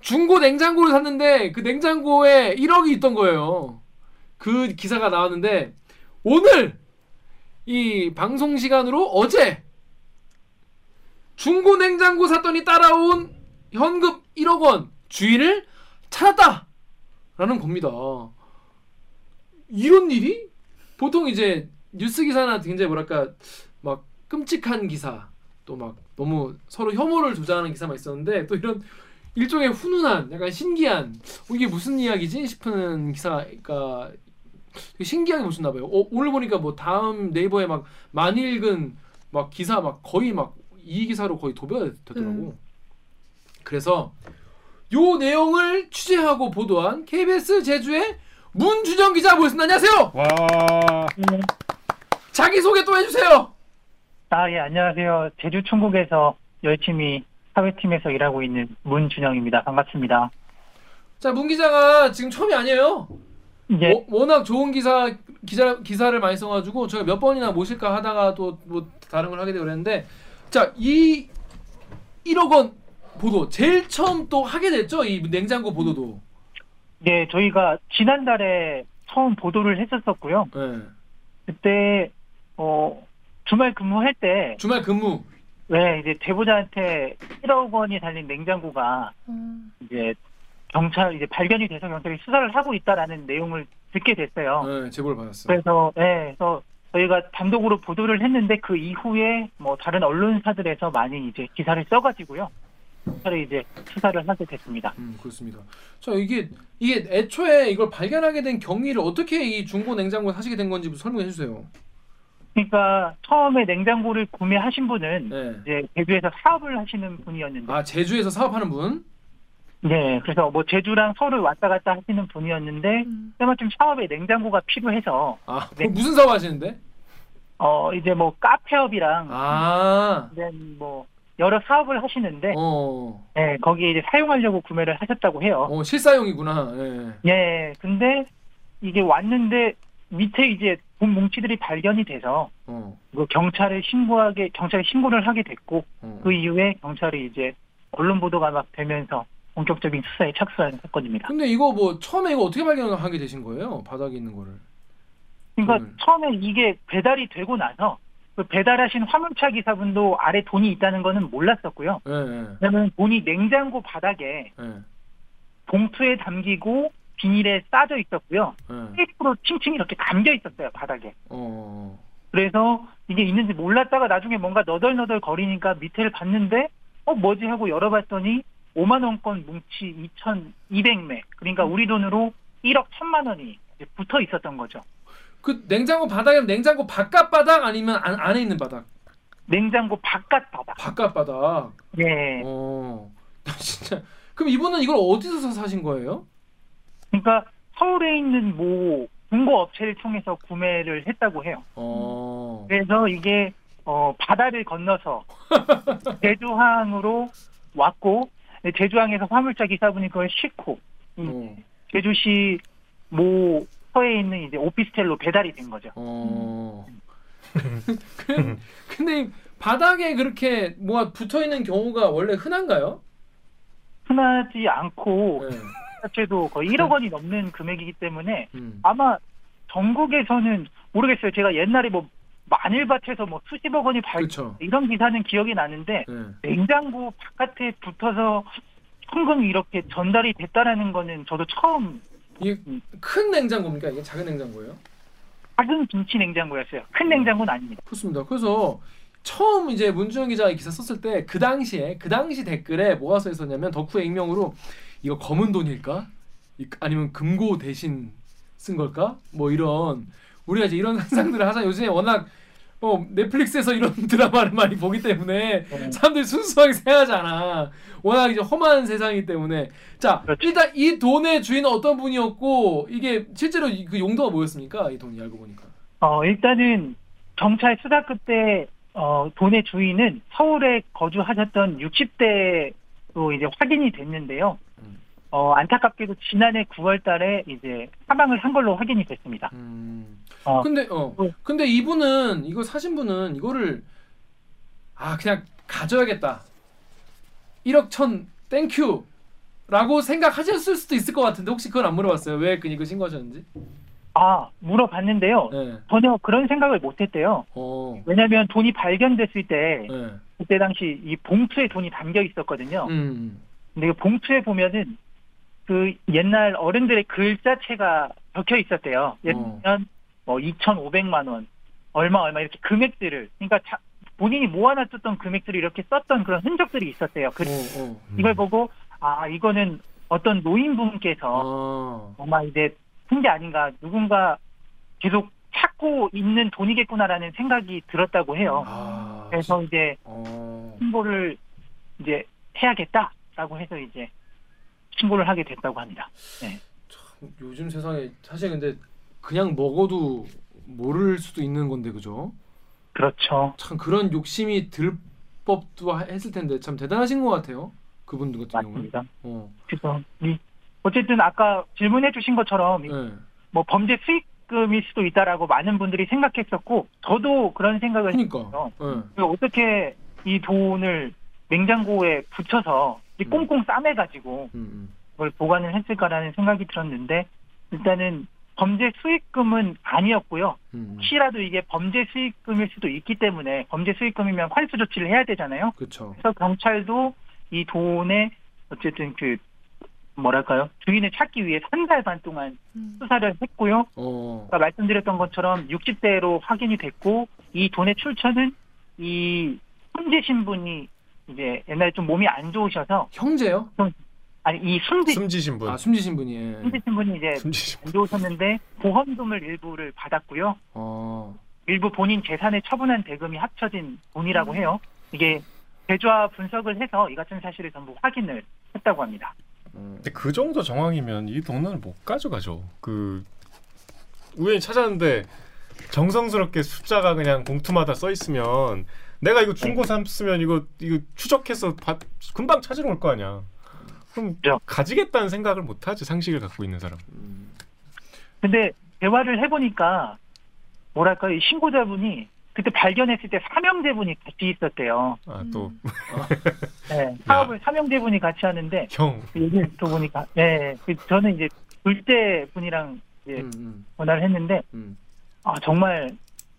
중고 냉장고를 샀는데 그 냉장고에 1억이 있던 거예요. 그 기사가 나왔는데 오늘 이 방송 시간으로 어제 중고 냉장고 샀더니 따라온 현금 1억 원 주인을 찾았다 라는 겁니다. 이런 일이 보통 이제 뉴스 기사나 굉장히 뭐랄까 막 끔찍한 기사 또 막 너무 서로 혐오를 조장하는 기사만 있었는데 또 이런 일종의 훈훈한 약간 신기한 어, 이게 무슨 이야기지 싶은 기사가 되게 신기하게 보셨나 봐요. 어, 오늘 보니까 뭐 다음 네이버에 막 많이 읽은 막 기사 막 거의 막 이 기사로 거의 도배가 되더라고. 그래서 요 내용을 취재하고 보도한 KBS 제주의 문준영 기자 모셨습니다. 안녕하세요. 와. 자기 소개 또 해주세요. 아, 예, 안녕하세요. 제주 충북에서 열심히 사회팀에서 일하고 있는 문준영입니다. 반갑습니다. 자, 문 기자가 지금 처음이 아니에요. 이제 워- 워낙 좋은 기사 기자 기사를 많이 써가지고 저희가 몇 번이나 모실까 하다가 또 뭐 다른 걸 하게 되고 그랬는데 자 이 1억 원 보도 제일 처음 또 하게 됐죠 이 냉장고 보도도. 네, 저희가 지난달에 처음 보도를 했었었고요. 예. 그때 어 주말 근무할 때 주말 근무. 왜 이제 제보자한테 1억 원이 달린 냉장고가 음. 이제 경찰 이제 발견이 돼서 경찰이 수사를 하고 있다라는 내용을 듣게 됐어요. 예, 제보를 받았어. 그래서 네, 그래서 저희가 단독으로 보도를 했는데 그 이후에 뭐 다른 언론사들에서 많이 이제 기사를 써가지고요. 경찰이 이제 수사를 하게 됐습니다. 음 그렇습니다. 자 이게 이게 애초에 이걸 발견하게 된 경위를 어떻게 이 중고 냉장고 사시게 된 건지 설명해 주세요. 그러니까 처음에 냉장고를 구매하신 분은 네. 이제 제주에서 사업을 하시는 분이었는데, 아 제주에서 사업하는 분. 네, 그래서 뭐 제주랑 서울 왔다 갔다 하시는 분이었는데 음. 때마침 사업에 냉장고가 필요해서 아 네. 무슨 사업 하시는데? 어 이제 뭐 카페업이랑 아. 이제 뭐 여러 사업을 하시는데, 어. 네, 거기에 이제 사용하려고 구매를 하셨다고 해요. 어 실사용이구나. 예. 예, 근데 이게 왔는데 밑에 이제 돈 뭉치들이 발견이 돼서 어. 그 경찰에 신고하게 경찰에 신고를 하게 됐고 어. 그 이후에 경찰이 이제 언론 보도가 막 되면서 본격적인 수사에 착수한 사건입니다. 근데 이거 뭐 처음에 이거 어떻게 발견하게 되신 거예요? 바닥에 있는 거를. 그러니까 음. 처음에 이게 배달이 되고 나서 그 배달하신 화물차 기사분도 아래 돈이 있다는 거는 몰랐었고요. 예. 예. 왜냐면 돈이 냉장고 바닥에 예. 봉투에 담기고 비닐에 싸져 있었고요. 예. 테이프로 칭칭 이렇게 감겨 있었어요 바닥에. 어. 그래서 이게 있는지 몰랐다가 나중에 뭔가 너덜너덜 거리니까 밑에를 봤는데 어 뭐지 하고 열어봤더니 5만 원권 뭉치 2,200매 그러니까 우리 돈으로 1억 1천만 원이 붙어 있었던 거죠. 그 냉장고 바닥이면 냉장고 바깥 바닥 아니면 안, 안에 있는 바닥? 냉장고 바깥 바닥. 바깥 바닥. 네. 어. 나 *laughs* 진짜. 그럼 이분은 이걸 어디서 사신 거예요? 그러니까 서울에 있는 뭐 중고 업체를 통해서 구매를 했다고 해요. 어. 그래서 이게 어 바다를 건너서 *laughs* 제주항으로 왔고 제주항에서 화물차 기사분이 그걸 싣고 이 어. 제주시 모 서에 있는 이제 오피스텔로 배달이 된 거죠. 어. *laughs* 그- 근데 이 바닥에 그렇게 뭐가 붙어 있는 경우가 원래 흔한가요? 흔하지 않고 네. 자체도 거의 1억 원이 넘는 금액이기 때문에 음. 아마 전국에서는 모르겠어요. 제가 옛날에 뭐 마늘밭에서 뭐 수십억 원이 발 그렇죠. 이런 기사는 기억이 나는데 네. 냉장고 바깥에 붙어서 현금이 이렇게 전달이 됐다라는 거는 저도 처음 이게 큰 냉장고입니까? 이게 작은 냉장고예요? 작은 김치 냉장고였어요. 큰 냉장고는 아닙니다. 그렇습니다. 그래서 처음 이제 문주영 기자가 이 기사 썼을 때 그 당시에 그 당시 댓글에 뭐가 써 있었냐면 덕후의 익명으로 이거 검은 돈일까? 이- 아니면 금고 대신 쓴 걸까? 뭐 이런 우리가 이제 이런 *laughs* 상상들을 하자 요즘에 워낙 어, 넷플릭스에서 이런 *laughs* 드라마를 많이 보기 때문에 사람들이 순수하게 생각하잖아. 워낙 이제 험한 세상이기 때문에 자 그렇죠. 일단 이 돈의 주인은 어떤 분이었고 이게 실제로 이- 그 용도가 뭐였습니까? 이 돈이 알고 보니까. 어, 일단은 경찰 수사 끝에 어, 돈의 주인은 서울에 거주하셨던 60대 로 이제 확인이 됐는데요. 음. 어, 안타깝게도 지난해 9월 달에 이제 사망을 한 걸로 확인이 됐습니다. 음. 어. 근데 어 어. 근데 이분은 이거 사신 분은 이거를 아 그냥 가져야겠다 1억 천 thank you 라고 생각하셨을 수도 있을 것 같은데 혹시 그건 안 물어봤어요 왜 그 이거 신고하셨는지 아, 물어봤는데요. 네. 전혀 그런 생각을 못 했대요. 어. 왜냐면 돈이 발견됐을 때 네. 그때 당시 이 봉투에 돈이 담겨 있었거든요. 음. 근데 그 봉투에 보면은 그 옛날 어른들의 글자체가 적혀 있었대요. 예를 어. 들면 뭐 2,500만 원, 얼마 얼마 이렇게 금액들을 그러니까 자- 본인이 모아놨었던 금액들을 이렇게 썼던 그런 흔적들이 있었대요. 그 어, 어. 이걸 보고 아 이거는 어떤 노인분께서 어. 정말 이제 한게 아닌가 누군가 계속 찾고 있는 돈이겠구나라는 생각이 들었다고 해요. 아. 그래서 이제 어. 신고를 이제 해야겠다라고 해서 이제 신고를 하게 됐다고 합니다. 요즘 세상에 사실 근데 그냥 먹어도 모를 수도 있는 건데 그죠? 그렇죠. 참 그런 욕심이 들 법도 하- 했을 텐데 참 대단하신 것 같아요. 그분 같은 경우는. 맞습니다. 어. 그래서 이 어쨌든 아까 질문해주신 것처럼 네. 뭐 범죄 수익 금일 수도 있다라고 많은 분들이 생각했었고 저도 그런 생각을 그러니까. 했어요. 네. 그 어떻게 이 돈을 냉장고에 붙여서 이 음. 꽁꽁 싸매가지고 음, 그걸 보관을 했을까라는 생각이 들었는데 일단은 범죄 수익금은 아니었고요. 음, 음. 혹시라도 이게 범죄 수익금일 수도 있기 때문에 범죄 수익금이면 환수 조치를 해야 되잖아요. 그렇죠. 그래서 경찰도 이 돈에 어쨌든 그 뭐랄까요 주인을 찾기 위해 한달반 동안 음. 수사를 했고요. 어. 아까 말씀드렸던 것처럼 60대로 확인이 됐고 이 돈의 출처는 이 손재 신분이 이제 옛날에 좀 몸이 안 좋으셔서 형제요? 아니 이 숨지 숨지신 분. 아 숨지신 분이. 예. 손재 신분이 이제 숨지신 분. 안 좋으셨는데 보험금을 일부를 받았고요. 어. 일부 본인 재산에 처분한 대금이 합쳐진 돈이라고 해요. 이게 대조와 분석을 해서 이 같은 사실을 전부 확인을 했다고 합니다. 음. 근데 그 정도 정황이면 이 돈을 못 가져가죠. 그 우연히 찾았는데 정성스럽게 숫자가 그냥 봉투마다 써 있으면 내가 이거 중고 삼으면 이거 이거 추적해서 받- 금방 찾으러 올 거 아니야. 그럼 그죠. 가지겠다는 생각을 못 하지 상식을 갖고 있는 사람. 음. 근데 대화를 해보니까 뭐랄까요 이 신고자분이 그때 발견했을 때 삼형제분이 같이 있었대요. 아또 음. *laughs* 네, 사업을 삼형제분이 같이 하는데 형. 얘기를 들어보니까 네, 그 저는 이제 둘째 분이랑 이제 음, 음, 전화를 했는데 음. 아 정말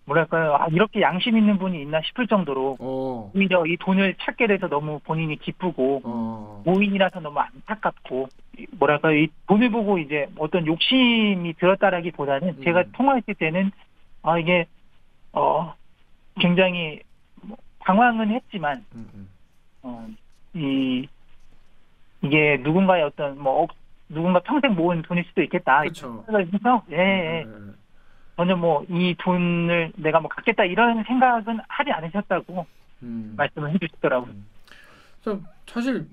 뭐랄까요 아 이렇게 양심 있는 분이 있나 싶을 정도로 어. 오히려 이 돈을 찾게 돼서 너무 본인이 기쁘고 어. 모인이라서 너무 안타깝고 이 뭐랄까요 이 돈을 보고 이제 어떤 욕심이 들었다라기 보다는 음. 제가 통화했을 때는 아 이게 어 굉장히 뭐 당황은 했지만 음, 음. 어, 이 이게 누군가의 어떤 뭐 어, 누군가 평생 모은 돈일 수도 있겠다 그렇죠. 생각을 해서 예, 예. 음, 전혀 뭐 이 돈을 내가 뭐 갖겠다 이런 생각은 하지 않으셨다고 음. 말씀을 해주시더라고요. 좀 사실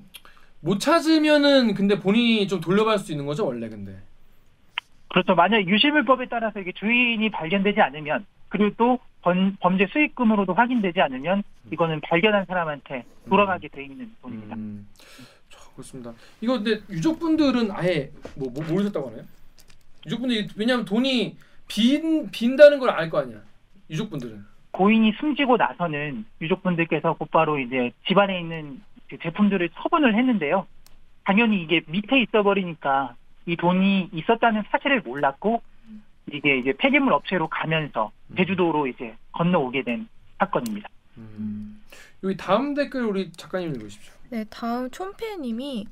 못 찾으면은 근데 본인이 좀 돌려받을 수 있는 거죠 원래 근데. 그렇죠. 만약 유실물법에 따라서 이게 주인이 발견되지 않으면 그리고 또 범, 범죄 수익금으로도 확인되지 않으면 이거는 발견한 사람한테 돌아가게 돼 있는 돈입니다. 음. 자, 그렇습니다. 이거 근데 유족분들은 아예 뭐, 뭐 모르셨다고 하나요? 유족분들이 왜냐하면 돈이 빈 빈다는 걸 알 거 아니야. 유족분들은. 고인이 숨지고 나서는 유족분들께서 곧바로 이제 집안에 있는 그 제품들을 처분을 했는데요. 당연히 이게 밑에 있어 버리니까 이 돈이 있었다는 사실을 몰랐고 이게 이제 폐기물 업체로 가면서 제주도로 이제 건너오게 된 사건입니다. 음. 여기 다음 댓글 우리 작가님 읽으십시오. 네, 다음 촌피님이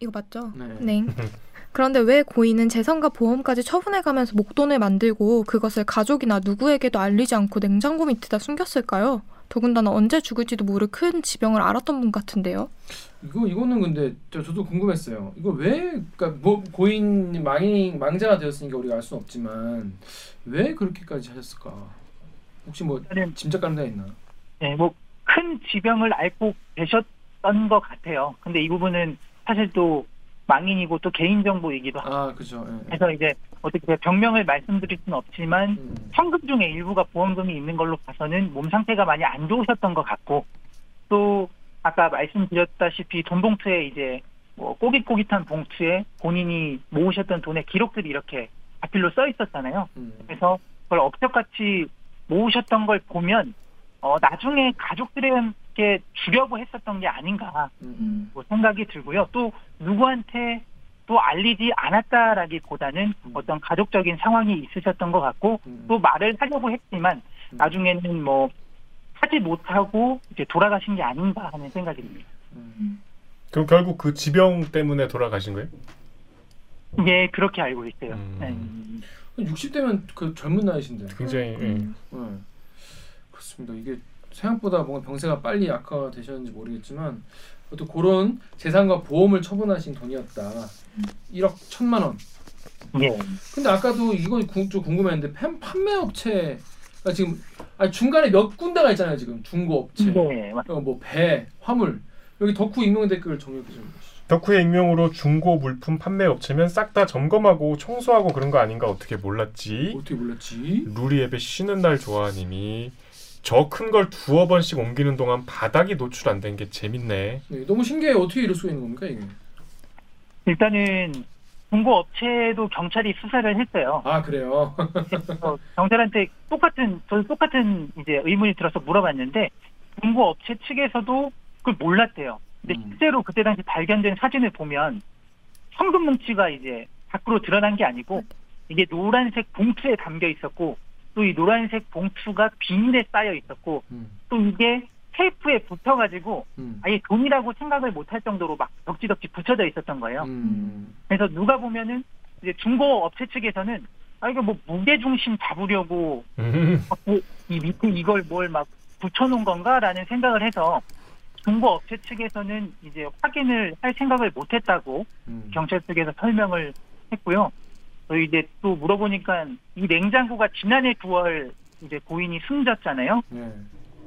이거 맞죠? 네. 네. *laughs* 그런데 왜 고인은 재산과 보험까지 처분해가면서 목돈을 만들고 그것을 가족이나 누구에게도 알리지 않고 냉장고 밑에다 숨겼을까요? 더군다나 언제 죽을지도 모를 큰 지병을 알았던 분 같은데요. 이거 이거는 근데 저, 저도 궁금했어요. 이거 왜 그러니까 뭐 고인 망인 망자가 되었으니까 우리가 알 수는 없지만 왜 그렇게까지 하셨을까? 혹시 뭐 짐작 가는 데 있나? 네, 뭐 큰 지병을 앓고 계셨던 것 같아요. 근데 이 부분은 사실 또 망인이고 또 개인 정보이기도 하고 아 그죠. 예, 예. 해서 이제 어떻게 병명을 말씀드릴 수는 없지만 음. 현금 중에 일부가 보험금이 있는 걸로 봐서는 몸 상태가 많이 안 좋으셨던 것 같고 또 아까 말씀드렸다시피 돈 봉투에 이제 뭐 꼬깃꼬깃한 봉투에 본인이 모으셨던 돈의 기록들이 이렇게 자필로 써 있었잖아요. 음. 그래서 그걸 업적같이 모으셨던 걸 보면 어, 나중에 가족들에게 주려고 했었던 게 아닌가 음. 음. 뭐 생각이 들고요. 또 누구한테 또 알리지 않았다라기보다는 음. 어떤 가족적인 상황이 있으셨던 것 같고 음. 또 말을 하려고 했지만 음. 나중에는 뭐 하지 못하고 이제 돌아가신 게 아닌가 하는 생각이 듭니다. 음. 그럼 결국 그 지병 때문에 돌아가신 거예요? 예, 그렇게 알고 있어요. 음. 네. 60대면 그 젊은 나이신데. 굉장히 예. 음. 네. 그렇습니다. 이게 생각보다 뭔가 병세가 빨리 악화가 되셨는지 모르겠지만 또 그런 재산과 보험을 처분하신 돈이었다. 1억 천만 원. 예. 근데 아까도 구- 좀 궁금했는데 팬- 판매 업체 가 지금 아니 중간에 몇 군데가 있잖아요 지금 중고 업체. 네, 맞- 어, 뭐배 화물 여기 덕후 익명 댓글 정리해 좀 해주시죠. 덕후의 익명으로 중고 물품 판매 업체면 싹 다 점검하고 청소하고 그런 거 아닌가 어떻게 몰랐지? 어떻게 몰랐지? 루리 앱의 쉬는 날 좋아님이 저 큰 걸 두어 번씩 옮기는 동안 바닥이 노출 안 된 게 재밌네. 네, 너무 신기해요. 어떻게 이럴 수가 있는 겁니까 이게? 일단은 중고 업체도 경찰이 수사를 했어요. 아 그래요. 경찰한테 똑같은 저도 똑같은 이제 의문이 들어서 물어봤는데 중고 업체 측에서도 그걸 몰랐대요. 근데 음. 실제로 그때 당시 발견된 사진을 보면 현금 뭉치가 이제 밖으로 드러난 게 아니고 이게 노란색 봉투에 담겨 있었고 또 이 노란색 봉투가 비닐에 쌓여 있었고 음, 또 이게 테이프에 붙어가지고 음, 아예 돈이라고 생각을 못할 정도로 막 덕지덕지 붙여져 있었던 거예요. 음, 그래서 누가 보면은 이제 중고 업체 측에서는 아 이거 뭐 무게 중심 잡으려고 음. 이 밑에 이걸 뭘 막 붙여놓은 건가라는 생각을 해서 중고 업체 측에서는 이제 확인을 할 생각을 못했다고 음. 경찰 측에서 설명을 했고요. 저희 이제 또 물어보니까 이 냉장고가 지난해 9월 이제 고인이 숨졌잖아요. 네.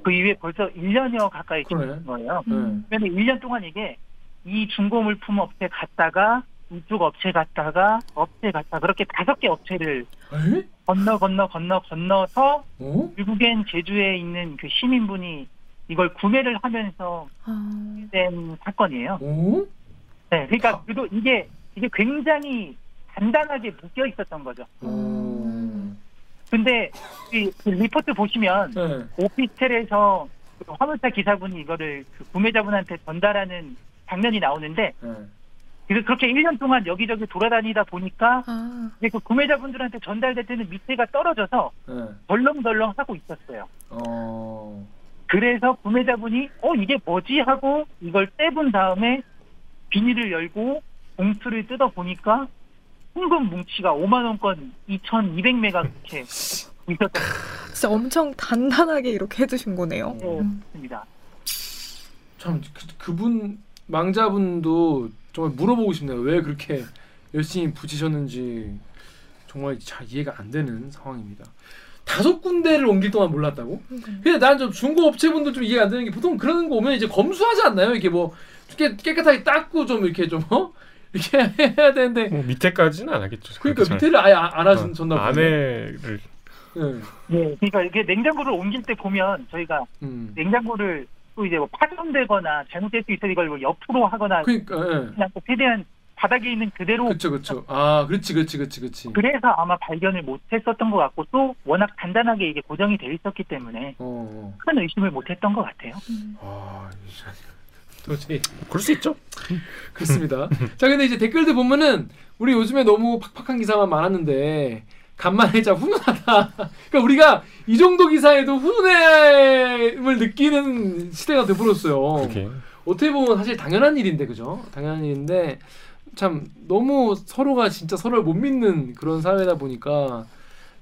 그 이후에 벌써 1년여 가까이. 지난 거예요. 네. 그런데 1년 동안 이게 이 중고 물품 업체 갔다가 이쪽 업체 갔다가 업체 갔다 그렇게 다섯 개 업체를 에? 건너 건너 건너 건너서 어? 결국엔 제주에 있는 그 시민분이 이걸 구매를 하면서 아, 된 사건이에요. 어? 네, 그러니까 그래도 이게 이게 굉장히 단단하게 묶여 있었던 거죠. 어. 근데 이, 그 리포트 보시면 네. 오피스텔에서 그 화물차 기사분이 이거를 그 구매자분한테 전달하는 장면이 나오는데 네. 그래서 그렇게 1년 동안 여기저기 돌아다니다 보니까 아, 이제 그 구매자분들한테 전달될 때는 밑에가 떨어져서 네. 덜렁덜렁 하고 있었어요. 어. 그래서 구매자분이 어 이게 뭐지 하고 이걸 떼본 다음에 비닐을 열고 봉투를 뜯어 보니까 현금 뭉치가 5만 원권 2,200매가 그렇게 있었던 진짜 엄청 단단하게 이렇게 해주신 거네요. 음. 것입니다. 참 그, 그분 망자분도 정말 물어보고 싶네요. 왜 그렇게 열심히 붙이셨는지 정말 잘 이해가 안 되는 상황입니다. 다섯 군데를 옮길 동안 몰랐다고? 근데 난 좀 중고 업체분들 좀 이해가 안 되는 게 보통 그런 거 오면 이제 검수하지 않나요? 이렇게 뭐 깨, 깨끗하게 닦고 좀 이렇게 좀 어? 이렇게 해야 되는데 뭐 밑에까지는 안 하겠죠. 그러니까 잘. 밑에를 아예 안, 안 어, 하셨나 보네. 아내를 예. 예, 그러니까 이게 냉장고를 옮길 때 보면 저희가 음. 냉장고를 또 이제 뭐 파손되거나 잘못될 수 있어 이걸 뭐 옆으로 하거나 그러니까 예. 그냥 또 최대한 바닥에 있는 그대로 그렇죠, 그렇죠. 아, 그렇지, 그렇지, 그렇지, 그렇지. 그래서 아마 발견을 못했었던 것 같고 또 워낙 단단하게 이게 고정이 돼 있었기 때문에 어, 어. 큰 의심을 못했던 것 같아요. 아, 도저히 그럴 수 있죠. 그렇습니다. 자, 근데 이제 댓글들 보면은 우리 요즘에 너무 팍팍한 기사만 많았는데 간만에 자 훈훈하다. 그러니까 우리가 이 정도 기사에도 훈훈함을 느끼는 시대가 돼버렸어요. 그게 어떻게 보면 사실 당연한 일인데 그죠? 당연한 일인데 참 너무 서로가 진짜 서로를 못 믿는 그런 사회다 보니까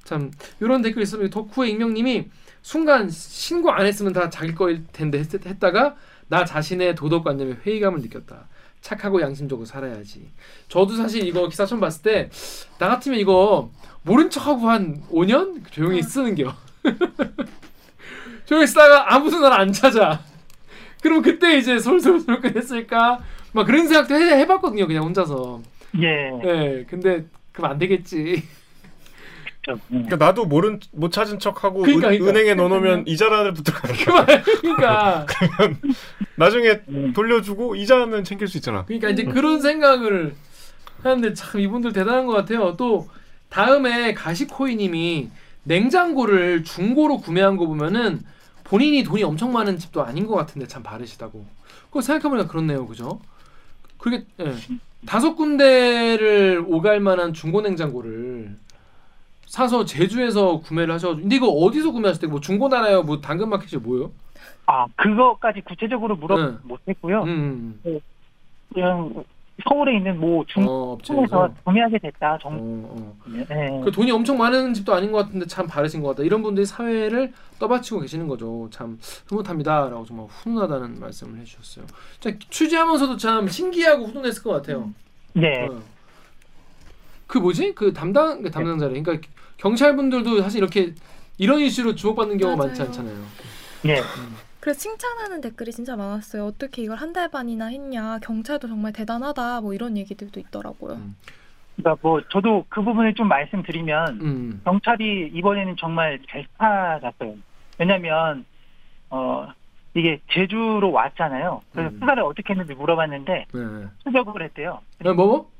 참 이런 댓글 있으면 덕후의 익명님이 순간 신고 안 했으면 다 자기 거일 텐데 했, 했다가 나 자신의 도덕관념에 회의감을 느꼈다. 착하고 양심적으로 살아야지. 저도 사실 이거 기사 처음 봤을 때 나 같으면 이거 모른 척하고 한 5년 조용히 쓰는겨. *laughs* 조용히 쓰다가 아무도 날 안 찾아. 그럼 그때 이제 솔솔솔 끝냈을까? 막 그런 생각도 해, 해봤거든요. 그냥 혼자서. 예. 예. 근데 그럼 안 되겠지. 그렇죠. 음. 그러니까 나도 모른 못 찾은 척하고 그러니까, 은, 그러니까. 은행에 넣어놓으면 이자를 붙어가는 거야. 그만. 그러니까. *laughs* *laughs* 나중에 음. 돌려주고 이자는 챙길 수 있잖아. 그러니까 이제 그런 생각을 하는데 참 이분들 대단한 것 같아요. 또 다음에 가시코이님이 냉장고를 중고로 구매한 거 보면은 본인이 돈이 엄청 많은 집도 아닌 것 같은데 참 바르시다고. 그거 생각해보니까 그렇네요, 그죠? 그게 예. 다섯 군데를 오갈 만한 중고 냉장고를 사서 제주에서 구매를 하셔. 근데 이거 어디서 구매하실 때 뭐 중고나라요, 뭐 당근마켓이 뭐요? 아 그거까지 구체적으로 물어 네. 못했고요. 음, 그냥 서울에 있는 뭐 어, 중국에서 업체에서. 구매하게 됐다 어, 정도. 어. 네. 그 돈이 엄청 많은 집도 아닌 것 같은데 참 바르신 것 같다. 이런 분들이 사회를 떠받치고 계시는 거죠. 참 흐뭇합니다라고 정말 훈훈하다는 말씀을 해주셨어요. 자, 취재하면서도 참 신기하고 훈훈했을 것 같아요. 네. 어. 그 뭐지? 그 담당 그 담당자래. 그러니까 경찰분들도 사실 이렇게 이런 이슈로 주목받는 경우가 많지 맞아요. 않잖아요. 네. 그래서 칭찬하는 댓글이 진짜 많았어요. 어떻게 이걸 한 달 반이나 했냐. 경찰도 정말 대단하다. 뭐 이런 얘기들도 있더라고요. 음. 그러니까 뭐 저도 그 부분을 좀 말씀드리면 음. 경찰이 이번에는 정말 잘 찾았어요. 왜냐면 어 이게 제주로 왔잖아요. 그래서 음. 수사를 어떻게 했는지 물어봤는데 네. 네. 추적을 했대요. 뭐 뭐?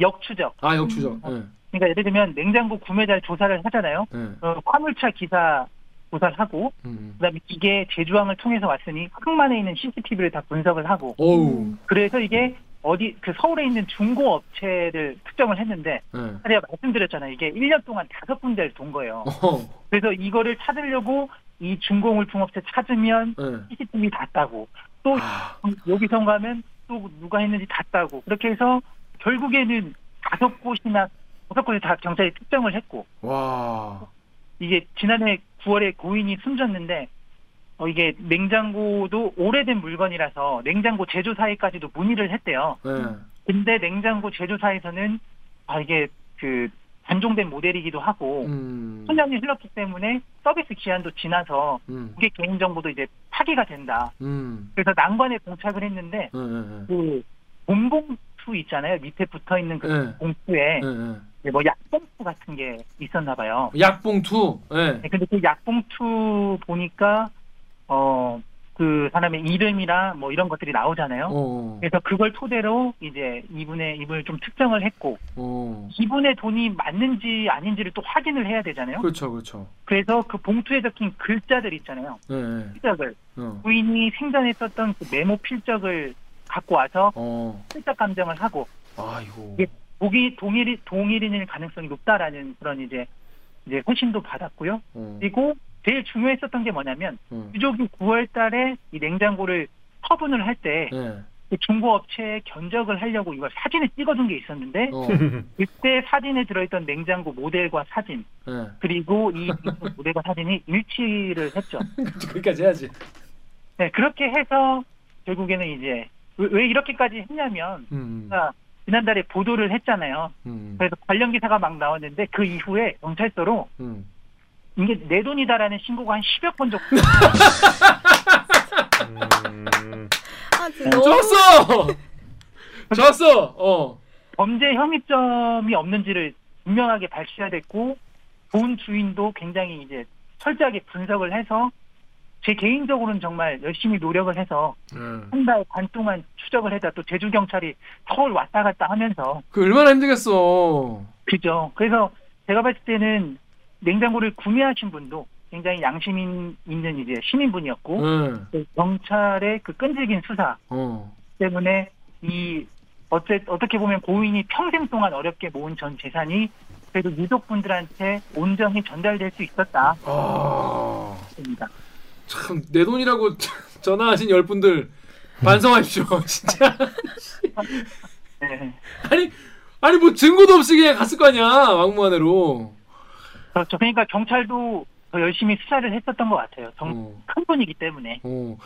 역추적. 아 역추적. 네. 그러니까 예를 들면 냉장고 구매자를 조사를 하잖아요. 네. 어, 화물차 기사 조사를 하고 음. 그다음에 이게 제주항을 통해서 왔으니 항만에 있는 CCTV를 다 분석을 하고 어우. 그래서 이게 어디 그 서울에 있는 중고 업체를 특정을 했는데 네. 제가 말씀드렸잖아요. 이게 1년 동안 다섯 군데를 돈 거예요. 어. 그래서 이거를 찾으려고 이 중고 물품업체 찾으면 네. CCTV 다 따고 또 아, 여기서 가면 또 누가 했는지 다 따고 그렇게 해서 결국에는 다섯 곳이나 다섯 곳에 다 경찰이 특정을 했고 와. 이게 지난해 9월에 고인이 숨졌는데 어, 이게 냉장고도 오래된 물건이라서 냉장고 제조사에까지도 문의를 했대요. 네. 근데 냉장고 제조사에서는 아 이게 그 단종된 모델이기도 하고 음. 수년이 흘렀기 때문에 서비스 기한도 지나서 음. 그게 개인 정보도 이제 파기가 된다. 음. 그래서 난관에 봉착을 했는데 네. 네. 그 본봉투 있잖아요. 밑에 붙어 있는 그 네. 봉투에 네. 네. 뭐 약봉투 같은 게 있었나 봐요. 약봉투. 네. 네, 근데 그 약봉투 보니까 어 그 사람의 이름이나 뭐 이런 것들이 나오잖아요. 어. 그래서 그걸 토대로 이제 이분의 입을 좀 특정을 했고 어. 이분의 돈이 맞는지 아닌지를 또 확인을 해야 되잖아요. 그렇죠. 그렇죠. 그래서 그 봉투에 적힌 글자들 있잖아요. 네. 네. 필적을 어. 부인이 생전에 썼던 그 메모 필적을 갖고 와서 어. 필적 감정을 하고 아이고. 예. 보기 동일 동일인일 가능성이 높다라는 그런 이제 이제 회신도 받았고요. 어. 그리고 제일 중요했었던 게 뭐냐면 어. 유족이 9월달에 이 냉장고를 처분을 할때 네. 그 중고 업체에 견적을 하려고 이걸 사진을 찍어둔 게 있었는데 어. *laughs* 그때 사진에 들어있던 냉장고 모델과 사진 네. 그리고 이 *laughs* 모델과 사진이 일치를 했죠. *laughs* 거기까지 해야지. 네, 그렇게 해서 결국에는 이제 왜, 왜 이렇게까지 했냐면 음. 제가 지난달에 보도를 했잖아요. 음. 그래서 관련 기사가 막 나왔는데 그 이후에 경찰서로 음. 이게 내 돈이다라는 신고가 한 10여 건 정도 음, 아, 너무 좋았어. *laughs* 좋았어. 어. 범죄 혐의점이 없는지를 분명하게 밝혀야 됐고 본 주인도 굉장히 이제 철저하게 분석을 해서 제 개인적으로는 정말 열심히 노력을 해서 음. 한달 반 동안 추적을 해다 또 제주 경찰이 서울 왔다 갔다 하면서 그 얼마나 힘들겠어. 그죠. 그래서 제가 봤을 때는 냉장고를 구매하신 분도 굉장히 양심 있는 이제 시민분이었고 응. 그 경찰의 그 끈질긴 수사 어. 때문에 이 어째, 어떻게 보면 고인이 평생 동안 어렵게 모은 전 재산이 그래도 유족분들한테 온전히 전달될 수 있었다. 아. 입니다. 참 내 돈이라고 *laughs* 전화하신 열 분들 반성하십시오. *laughs* 진짜. 네. 아니 아니 뭐 증거도 없이 그냥 갔을 거 아니야 막무가내로. 그렇죠. 그러니까 경찰도 더 열심히 수사를 했었던 것 같아요. 정, 어. 큰 분이기 때문에. 어.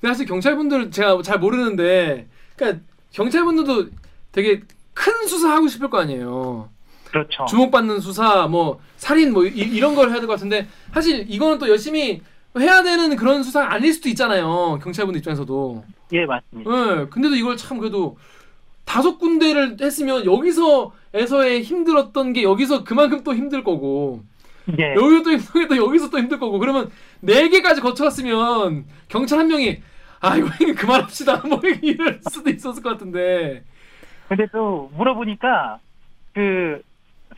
근데 사실 경찰분들 제가 잘 모르는데, 그러니까 경찰분들도 되게 큰 수사 하고 싶을 거 아니에요. 그렇죠. 주목받는 수사, 뭐 살인, 뭐 이, 런걸 해야 될 것 같은데 사실 이거는 또 열심히 해야 되는 그런 수사가 아닐 수도 있잖아요. 경찰분들 입장에서도. 예, 맞습니다. 예. 근데도 이걸 참 그래도 다섯 군데를 했으면 여기서에서의 힘들었던 게 여기서 그만큼 또 힘들 거고 예. 여기서 또 힘들고 또 여기서 또 힘들 거고 그러면 네 개까지 거쳐갔으면 경찰 한 명이 아 이거 그만합시다 *laughs* 뭐 이럴 수도 있었을 것 같은데 근데 또 물어보니까 그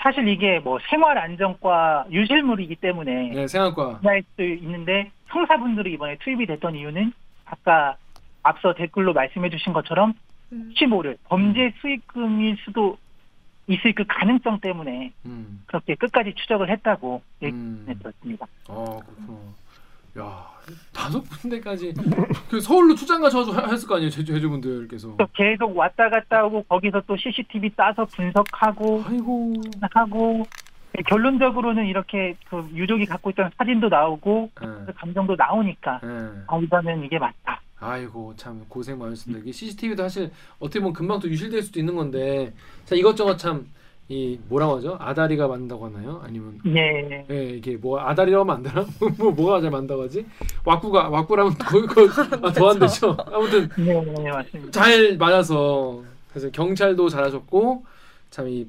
사실 이게 뭐 생활 안전과 유실물이기 때문에 네 생각과 할수 있는데 형사분들이 이번에 투입이 됐던 이유는 아까 앞서 댓글로 말씀해주신 것처럼 음. 혹시 모를 범죄 수익금일 수도 있을 그 가능성 때문에 음, 그렇게 끝까지 추적을 했다고 음. 얘기했습니다. 아 그렇구나 야 다섯 군데까지 그 서울로 출장 가셔서 하- 했을 거 아니에요 제주 제주분들께서 또 계속 왔다 갔다 하고 거기서 또 CCTV 따서 분석하고 아이고 하고 결론적으로는 이렇게 그 유족이 갖고 있던 사진도 나오고 예, 그 감정도 나오니까 예. 아 이거는 이게 맞다. 아이고 참 고생 많으셨습니다. 이게 CCTV도 사실 어떻게 보면 금방 또 유실될 수도 있는 건데 자 이것저것 참 이 뭐라고 하죠? 아다리가 만다고 하나요? 아니면 예. 예, 이게 뭐 아다리라고 하면 안 되나? *laughs* 뭐 뭐가 잘 만다고 하지? 왁구가 왁구라면 더더안 *laughs* 되죠. 아무튼 네, 네, 맞습니다. 잘 맞아서 그래서 경찰도 잘하셨고 참 이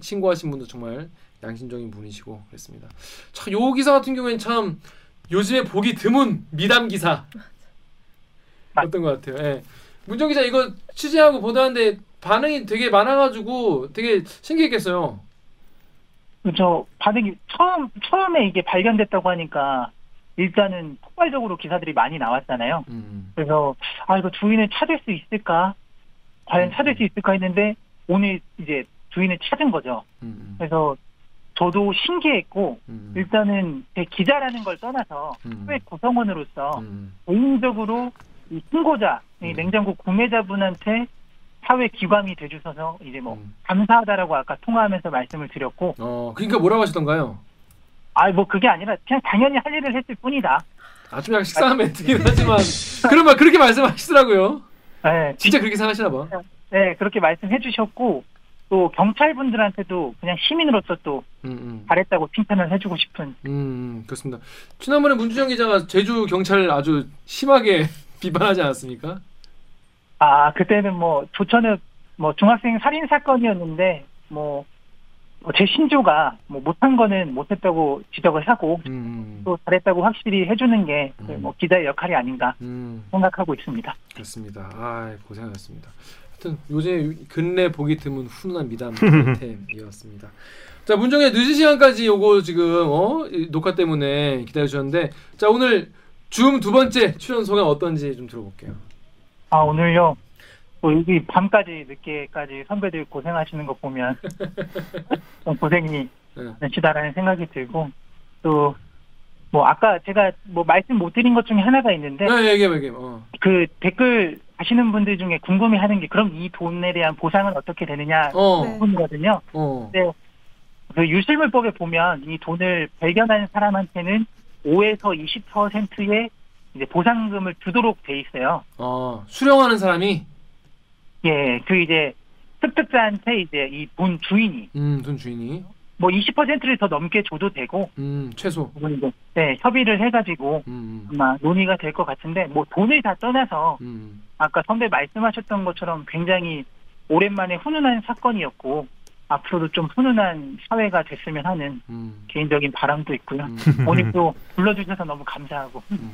신고하신 분도 정말 양심적인 분이시고 그랬습니다. 참 요 기사 같은 경우에는 참 요즘에 보기 드문 미담 기사 어떤 것 같아요. 예. 문정 기자 이거 취재하고 보도하는데 반응이 되게 많아가지고 되게 신기했겠어요. 저 반응이 처음 처음에 이게 발견됐다고 하니까 일단은 폭발적으로 기사들이 많이 나왔잖아요. 음. 그래서 아 이거 주인을 찾을 수 있을까? 과연 찾을 수 있을까 했는데 오늘 이제 주인을 찾은 거죠. 음. 그래서 저도 신기했고 음. 일단은 제 기자라는 걸 떠나서 음. 사회 구성원으로서 음. 개인적으로 이 신고자, 이 음. 냉장고 구매자분한테 사회 기관이 돼주셔서 이제 뭐 음. 감사하다라고 아까 통화하면서 말씀을 드렸고 어 그러니까 뭐라고 하시던가요? 아 뭐 그게 아니라 그냥 당연히 할 일을 했을 뿐이다. 아좀 약간 식상한 멘트긴 하지만 말 그렇게 말씀하시더라고요. 네, 진짜 그렇게 생각하시나 봐. 네 그렇게 말씀해 주셨고 또 경찰분들한테도 그냥 시민으로서 또 음, 음. 잘했다고 칭찬을 해주고 싶은 음, 그렇습니다. 지난번에 문주정 기자가 제주 경찰 아주 심하게 *laughs* 비판하지 않았습니까? 아 그때는 뭐 조천읍 뭐 중학생 살인 사건이었는데 뭐 제 신조가 뭐 못한 거는 못했다고 지적을 하고 음, 또 잘했다고 확실히 해주는 게 음. 뭐 기자의 역할이 아닌가 음, 생각하고 있습니다. 그렇습니다. 아, 고생하셨습니다. 하여튼 요새 근래 보기 드문 훈훈한 미담 *laughs* 템이었습니다. 자, 문정의 늦은 시간까지 요거 지금 어? 이 녹화 때문에 기다려 주셨는데 자, 오늘 줌 두 번째 출연 소감 어떤지 좀 들어볼게요. 아 오늘요 또 여기 밤까지 늦게까지 선배들 고생하시는 거 보면 *laughs* 좀 고생이 네. 많으시다라는 생각이 들고 또 뭐 아까 제가 뭐 말씀 못 드린 것 중에 하나가 있는데 네, 얘기해 얘기해. 어. 그 댓글 하시는 분들 중에 궁금해하는 게 그럼 이 돈에 대한 보상은 어떻게 되느냐 어. 네. 부분이거든요. 어. 그 유실물법에 보면 이 돈을 발견한 사람한테는 5에서 20%의 이제 보상금을 주도록 돼 있어요. 어. 수령하는 사람이 예, 그 이제 습득자한테 이제 이 돈 주인이 음, 돈 주인이 뭐 20%를 더 넘게 줘도 되고 음, 최소. 그건 이제 네, 협의를 해가지고 음. 음. 아마 논의가 될 것 같은데 뭐 돈을 다 떠나서 음. 아까 선배 말씀하셨던 것처럼 굉장히 오랜만에 훈훈한 사건이었고 앞으로도 좀 훈훈한 사회가 됐으면 하는 음. 개인적인 바람도 있고요. 음. 오늘 또 불러주셔서 너무 감사하고 음.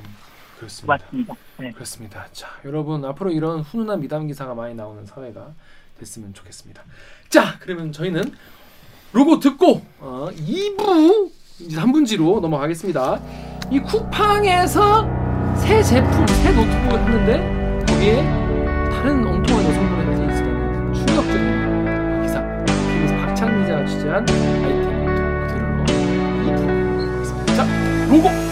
그렇습니다. 맞습니다. 네. 그렇습니다. 자, 여러분 앞으로 이런 훈훈한 미담 기사가 많이 나오는 사회가 됐으면 좋겠습니다. 자, 그러면 저희는 로고 듣고 어, 2부 이제 3분지로 넘어가겠습니다. 이 쿠팡에서 새 제품, 새 노트북을 샀는데 거기에 다른 엉뚱한 여성분의 사진이 있었다는 충격적인 기사. 그래서 박찬 기자가 취재한 아이템 그대로 2부 하겠습니다. 자, 로고!